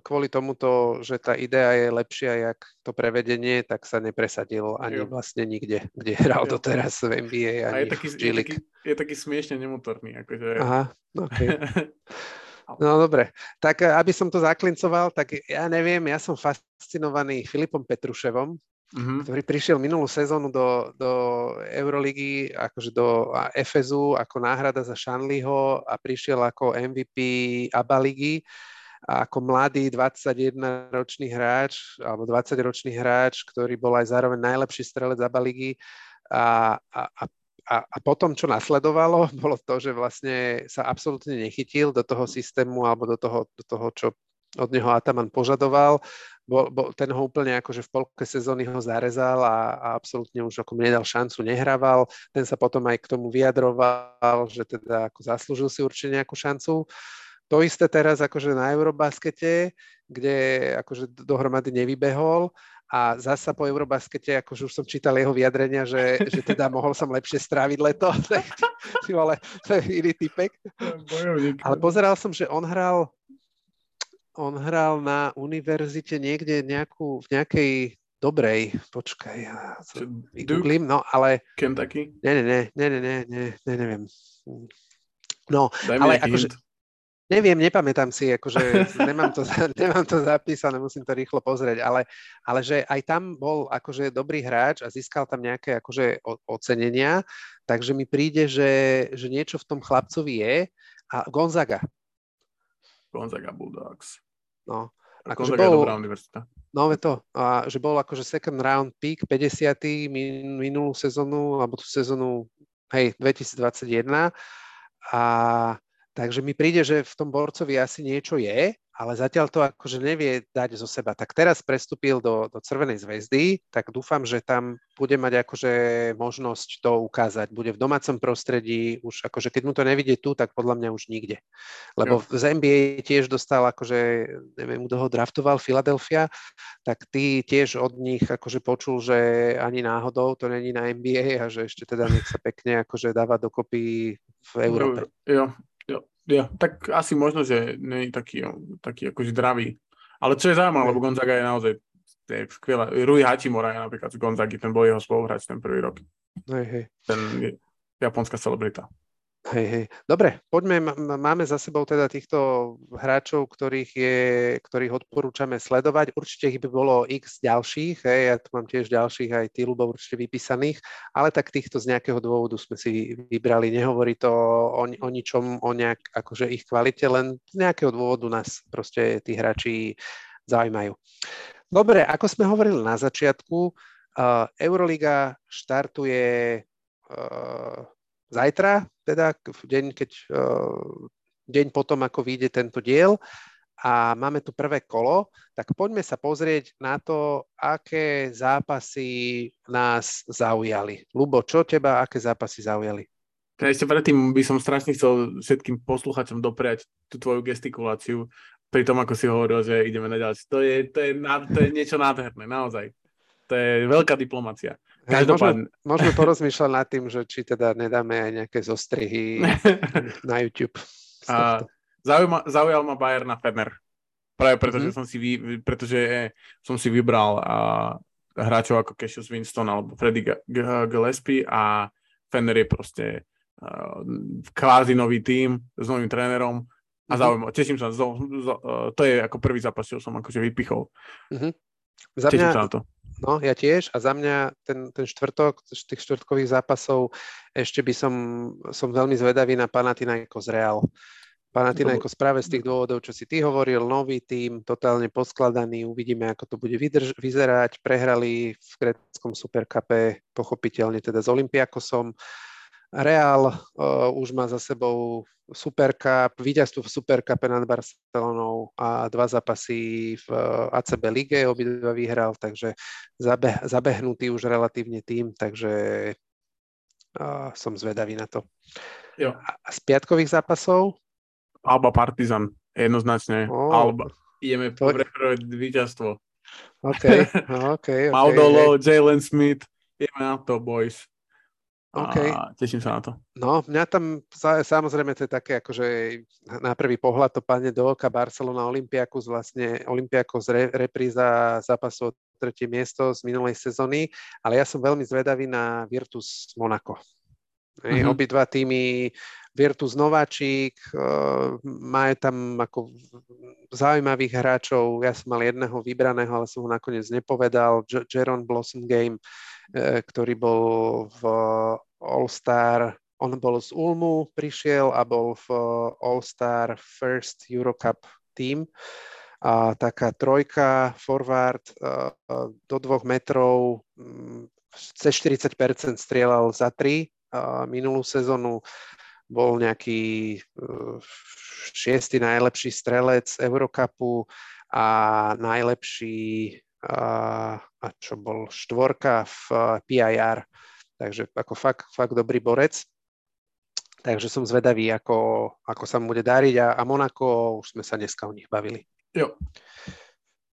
kvôli tomuto, že tá idea je lepšia, jak to prevedenie, tak sa nepresadil ani jo. vlastne nikde, kde hral jo. doteraz v NBA ani a je taký, v je taký, je taký smiešne nemotorný. Akože... Aha, okay. No dobre, tak eh, aby som to zaklincoval, tak ja neviem, ja som fascinovaný Filipom Petruševom, mm-hmm. ktorý prišiel minulú sezónu do, do Euroligy, akože do Efezu ako náhrada za Šanliho a prišiel ako MVP ABA ligy a ako mladý 21-ročný hráč alebo 20-ročný hráč, ktorý bol aj zároveň najlepší strelec ABA ligy a, a, a a, a potom, čo nasledovalo, bolo to, že vlastne sa absolútne nechytil do toho systému alebo do toho, do toho čo od neho Ataman požadoval. Bo, bo, ten ho úplne akože v polke sezóny ho zarezal a, a absolútne už ako nedal šancu, nehrával. Ten sa potom aj k tomu vyjadroval, že teda ako zaslúžil si určite nejakú šancu. To isté teraz akože na Eurobaskete, kde akože dohromady nevybehol a zasa po Eurobaskete, akože už som čítal jeho vyjadrenia, že, že teda mohol som lepšie stráviť leto, ale to je iný typek. Ale pozeral som, že on hral on hral na univerzite niekde nejakú, v nejakej dobrej, počkaj, vygooglím, no ale... Kentucky? Nie, nie, nie, nie, nie, nie, nie, neviem. No, Daj ale akože, neviem, nepamätám si, akože nemám to, nemám to zapísané, musím to rýchlo pozrieť, ale, ale že aj tam bol akože dobrý hráč a získal tam nejaké akože ocenenia, takže mi príde, že, že niečo v tom chlapcovi je a Gonzaga. Gonzaga Bulldogs. No, Akože bol, dobrá univerzita. No to, a že bol akože second round pick, 50. Min, minulú sezónu, alebo tú sezónu, hej, 2021. A takže mi príde, že v tom borcovi asi niečo je, ale zatiaľ to akože nevie dať zo seba. Tak teraz prestúpil do, do Červenej zväzdy, tak dúfam, že tam bude mať akože možnosť to ukázať. Bude v domácom prostredí, už akože keď mu to nevidie tu, tak podľa mňa už nikde. Lebo jo. z NBA tiež dostal akože, neviem, kto ho draftoval, Philadelphia, tak ty tiež od nich akože počul, že ani náhodou to není na NBA a že ešte teda nech sa pekne akože dáva dokopy v Európe. Jo, ja, tak asi možno, že nie je taký, taký akože zdravý. Ale čo je zaujímavé, lebo Gonzaga je naozaj je skvelá. Rui Hachimura je napríklad z Gonzagy, ten bol jeho spoluhráč ten prvý rok. Hej, hej. Ten je japonská celebrita. Hej, hej. Dobre, poďme, máme za sebou teda týchto hráčov, ktorých, je, ktorých odporúčame sledovať. Určite ich by bolo x ďalších, hej, ja tu mám tiež ďalších aj tí ľubov určite vypísaných, ale tak týchto z nejakého dôvodu sme si vybrali. Nehovorí to o, o ničom, o nejak, akože ich kvalite, len z nejakého dôvodu nás proste tí hráči zaujímajú. Dobre, ako sme hovorili na začiatku, uh, Euroliga štartuje uh, zajtra, teda v deň, keď, uh, deň potom, ako vyjde tento diel a máme tu prvé kolo, tak poďme sa pozrieť na to, aké zápasy nás zaujali. Lubo, čo teba, aké zápasy zaujali? Ja ešte predtým by som strašne chcel všetkým posluchačom dopriať tú tvoju gestikuláciu pri tom, ako si hovoril, že ideme na ďalšie. To je, to je, to je niečo nádherné, naozaj. To je veľká diplomácia. Každopádne... Môžeme, môžeme porozmýšľať nad tým, že či teda nedáme aj nejaké zostrihy na YouTube. A, zaujíma, zaujal ma Bayern na Fener. Práve preto, mm-hmm. som si, vy, pretože som si vybral a, hráčov ako Cassius Winston alebo Freddy Gillespie a Fener je proste uh, kvázi nový tím s novým trénerom a mm-hmm. zaujímavé. Teším sa. Zo, zo, uh, to je ako prvý zápas, čo som akože vypichol. Mm-hmm. Za Teším mňa, sa na to. No, ja tiež. A za mňa ten, ten štvrtok, z tých štvrtkových zápasov, ešte by som, som veľmi zvedavý na Panathinaikos Real. Panathinaikos práve z tých dôvodov, čo si ty hovoril, nový tým, totálne poskladaný, uvidíme, ako to bude vydrž- vyzerať. Prehrali v greckom superkape, pochopiteľne teda s Olympiakosom. Real uh, už má za sebou Supercup, víťazstvo v Supercupe nad Barcelonou a dva zápasy v uh, ACB lige, obidva vyhral, takže zabe- zabehnutý už relatívne tým, takže uh, som zvedavý na to. Jo. A z piatkových zápasov? Alba Partizan, jednoznačne. Oh. Alba. Ideme to... prehrať víťazstvo. OK, OK. okay Maudolo, Jalen Smith, ideme na to, boys. Okay. A teším sa na to. No, mňa tam samozrejme to je také, akože na prvý pohľad to padne do oka Barcelona Olympiakus, vlastne Olympiakos re, repríza zápasu tretie miesto z minulej sezóny, ale ja som veľmi zvedavý na Virtus Monaco. Mm-hmm. Obidva týmy Virtus Nováčik, uh, majú tam ako zaujímavých hráčov, ja som mal jedného vybraného, ale som ho nakoniec nepovedal, Jeron Blossom Game, ktorý bol v All-Star, on bol z Ulmu, prišiel a bol v All-Star First Eurocup team. A taká trojka, forward e, do dvoch metrov, mm, cez 40% strieľal za tri. Minulú sezónu bol nejaký e, šiestý najlepší strelec Eurocupu a najlepší a, čo bol štvorka v PIR. Takže ako fakt, fakt dobrý borec. Takže som zvedavý, ako, ako sa mu bude dariť a, a Monako, už sme sa dneska o nich bavili. Jo.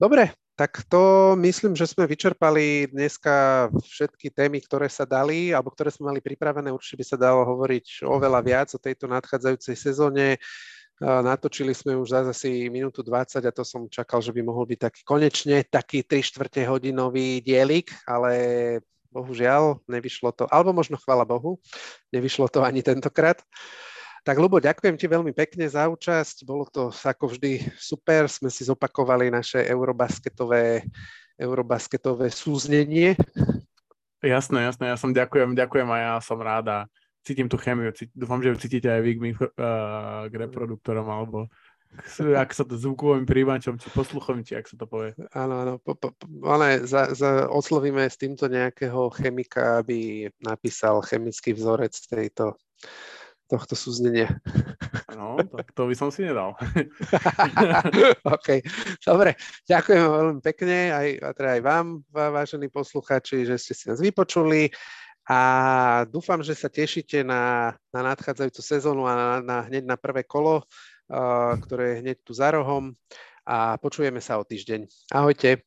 Dobre, tak to myslím, že sme vyčerpali dneska všetky témy, ktoré sa dali, alebo ktoré sme mali pripravené. Určite by sa dalo hovoriť oveľa viac o tejto nadchádzajúcej sezóne. Natočili sme už zase asi minútu 20 a to som čakal, že by mohol byť taký konečne taký 3 čtvrte hodinový dielik, ale bohužiaľ nevyšlo to, alebo možno chvala Bohu, nevyšlo to ani tentokrát. Tak Lubo, ďakujem ti veľmi pekne za účasť, bolo to ako vždy super, sme si zopakovali naše eurobasketové, eurobasketové súznenie. Jasné, jasné, ja som ďakujem, ďakujem a ja som rád a cítim tú chemiu, cítim, dúfam, že ju cítite aj vy k, uh, k reproduktorom alebo ak sa to zvukovým príjimačom, či posluchom, či ak sa to povie. Áno, áno. Po, po, ale za, za, oslovíme s týmto nejakého chemika, aby napísal chemický vzorec tejto, tohto súznenia. No, tak to by som si nedal. OK, dobre. Ďakujem veľmi pekne aj, teda aj vám, vážení posluchači, že ste si nás vypočuli a dúfam, že sa tešíte na, na nadchádzajúcu sezónu a na, na, hneď na prvé kolo, uh, ktoré je hneď tu za rohom a počujeme sa o týždeň. Ahojte.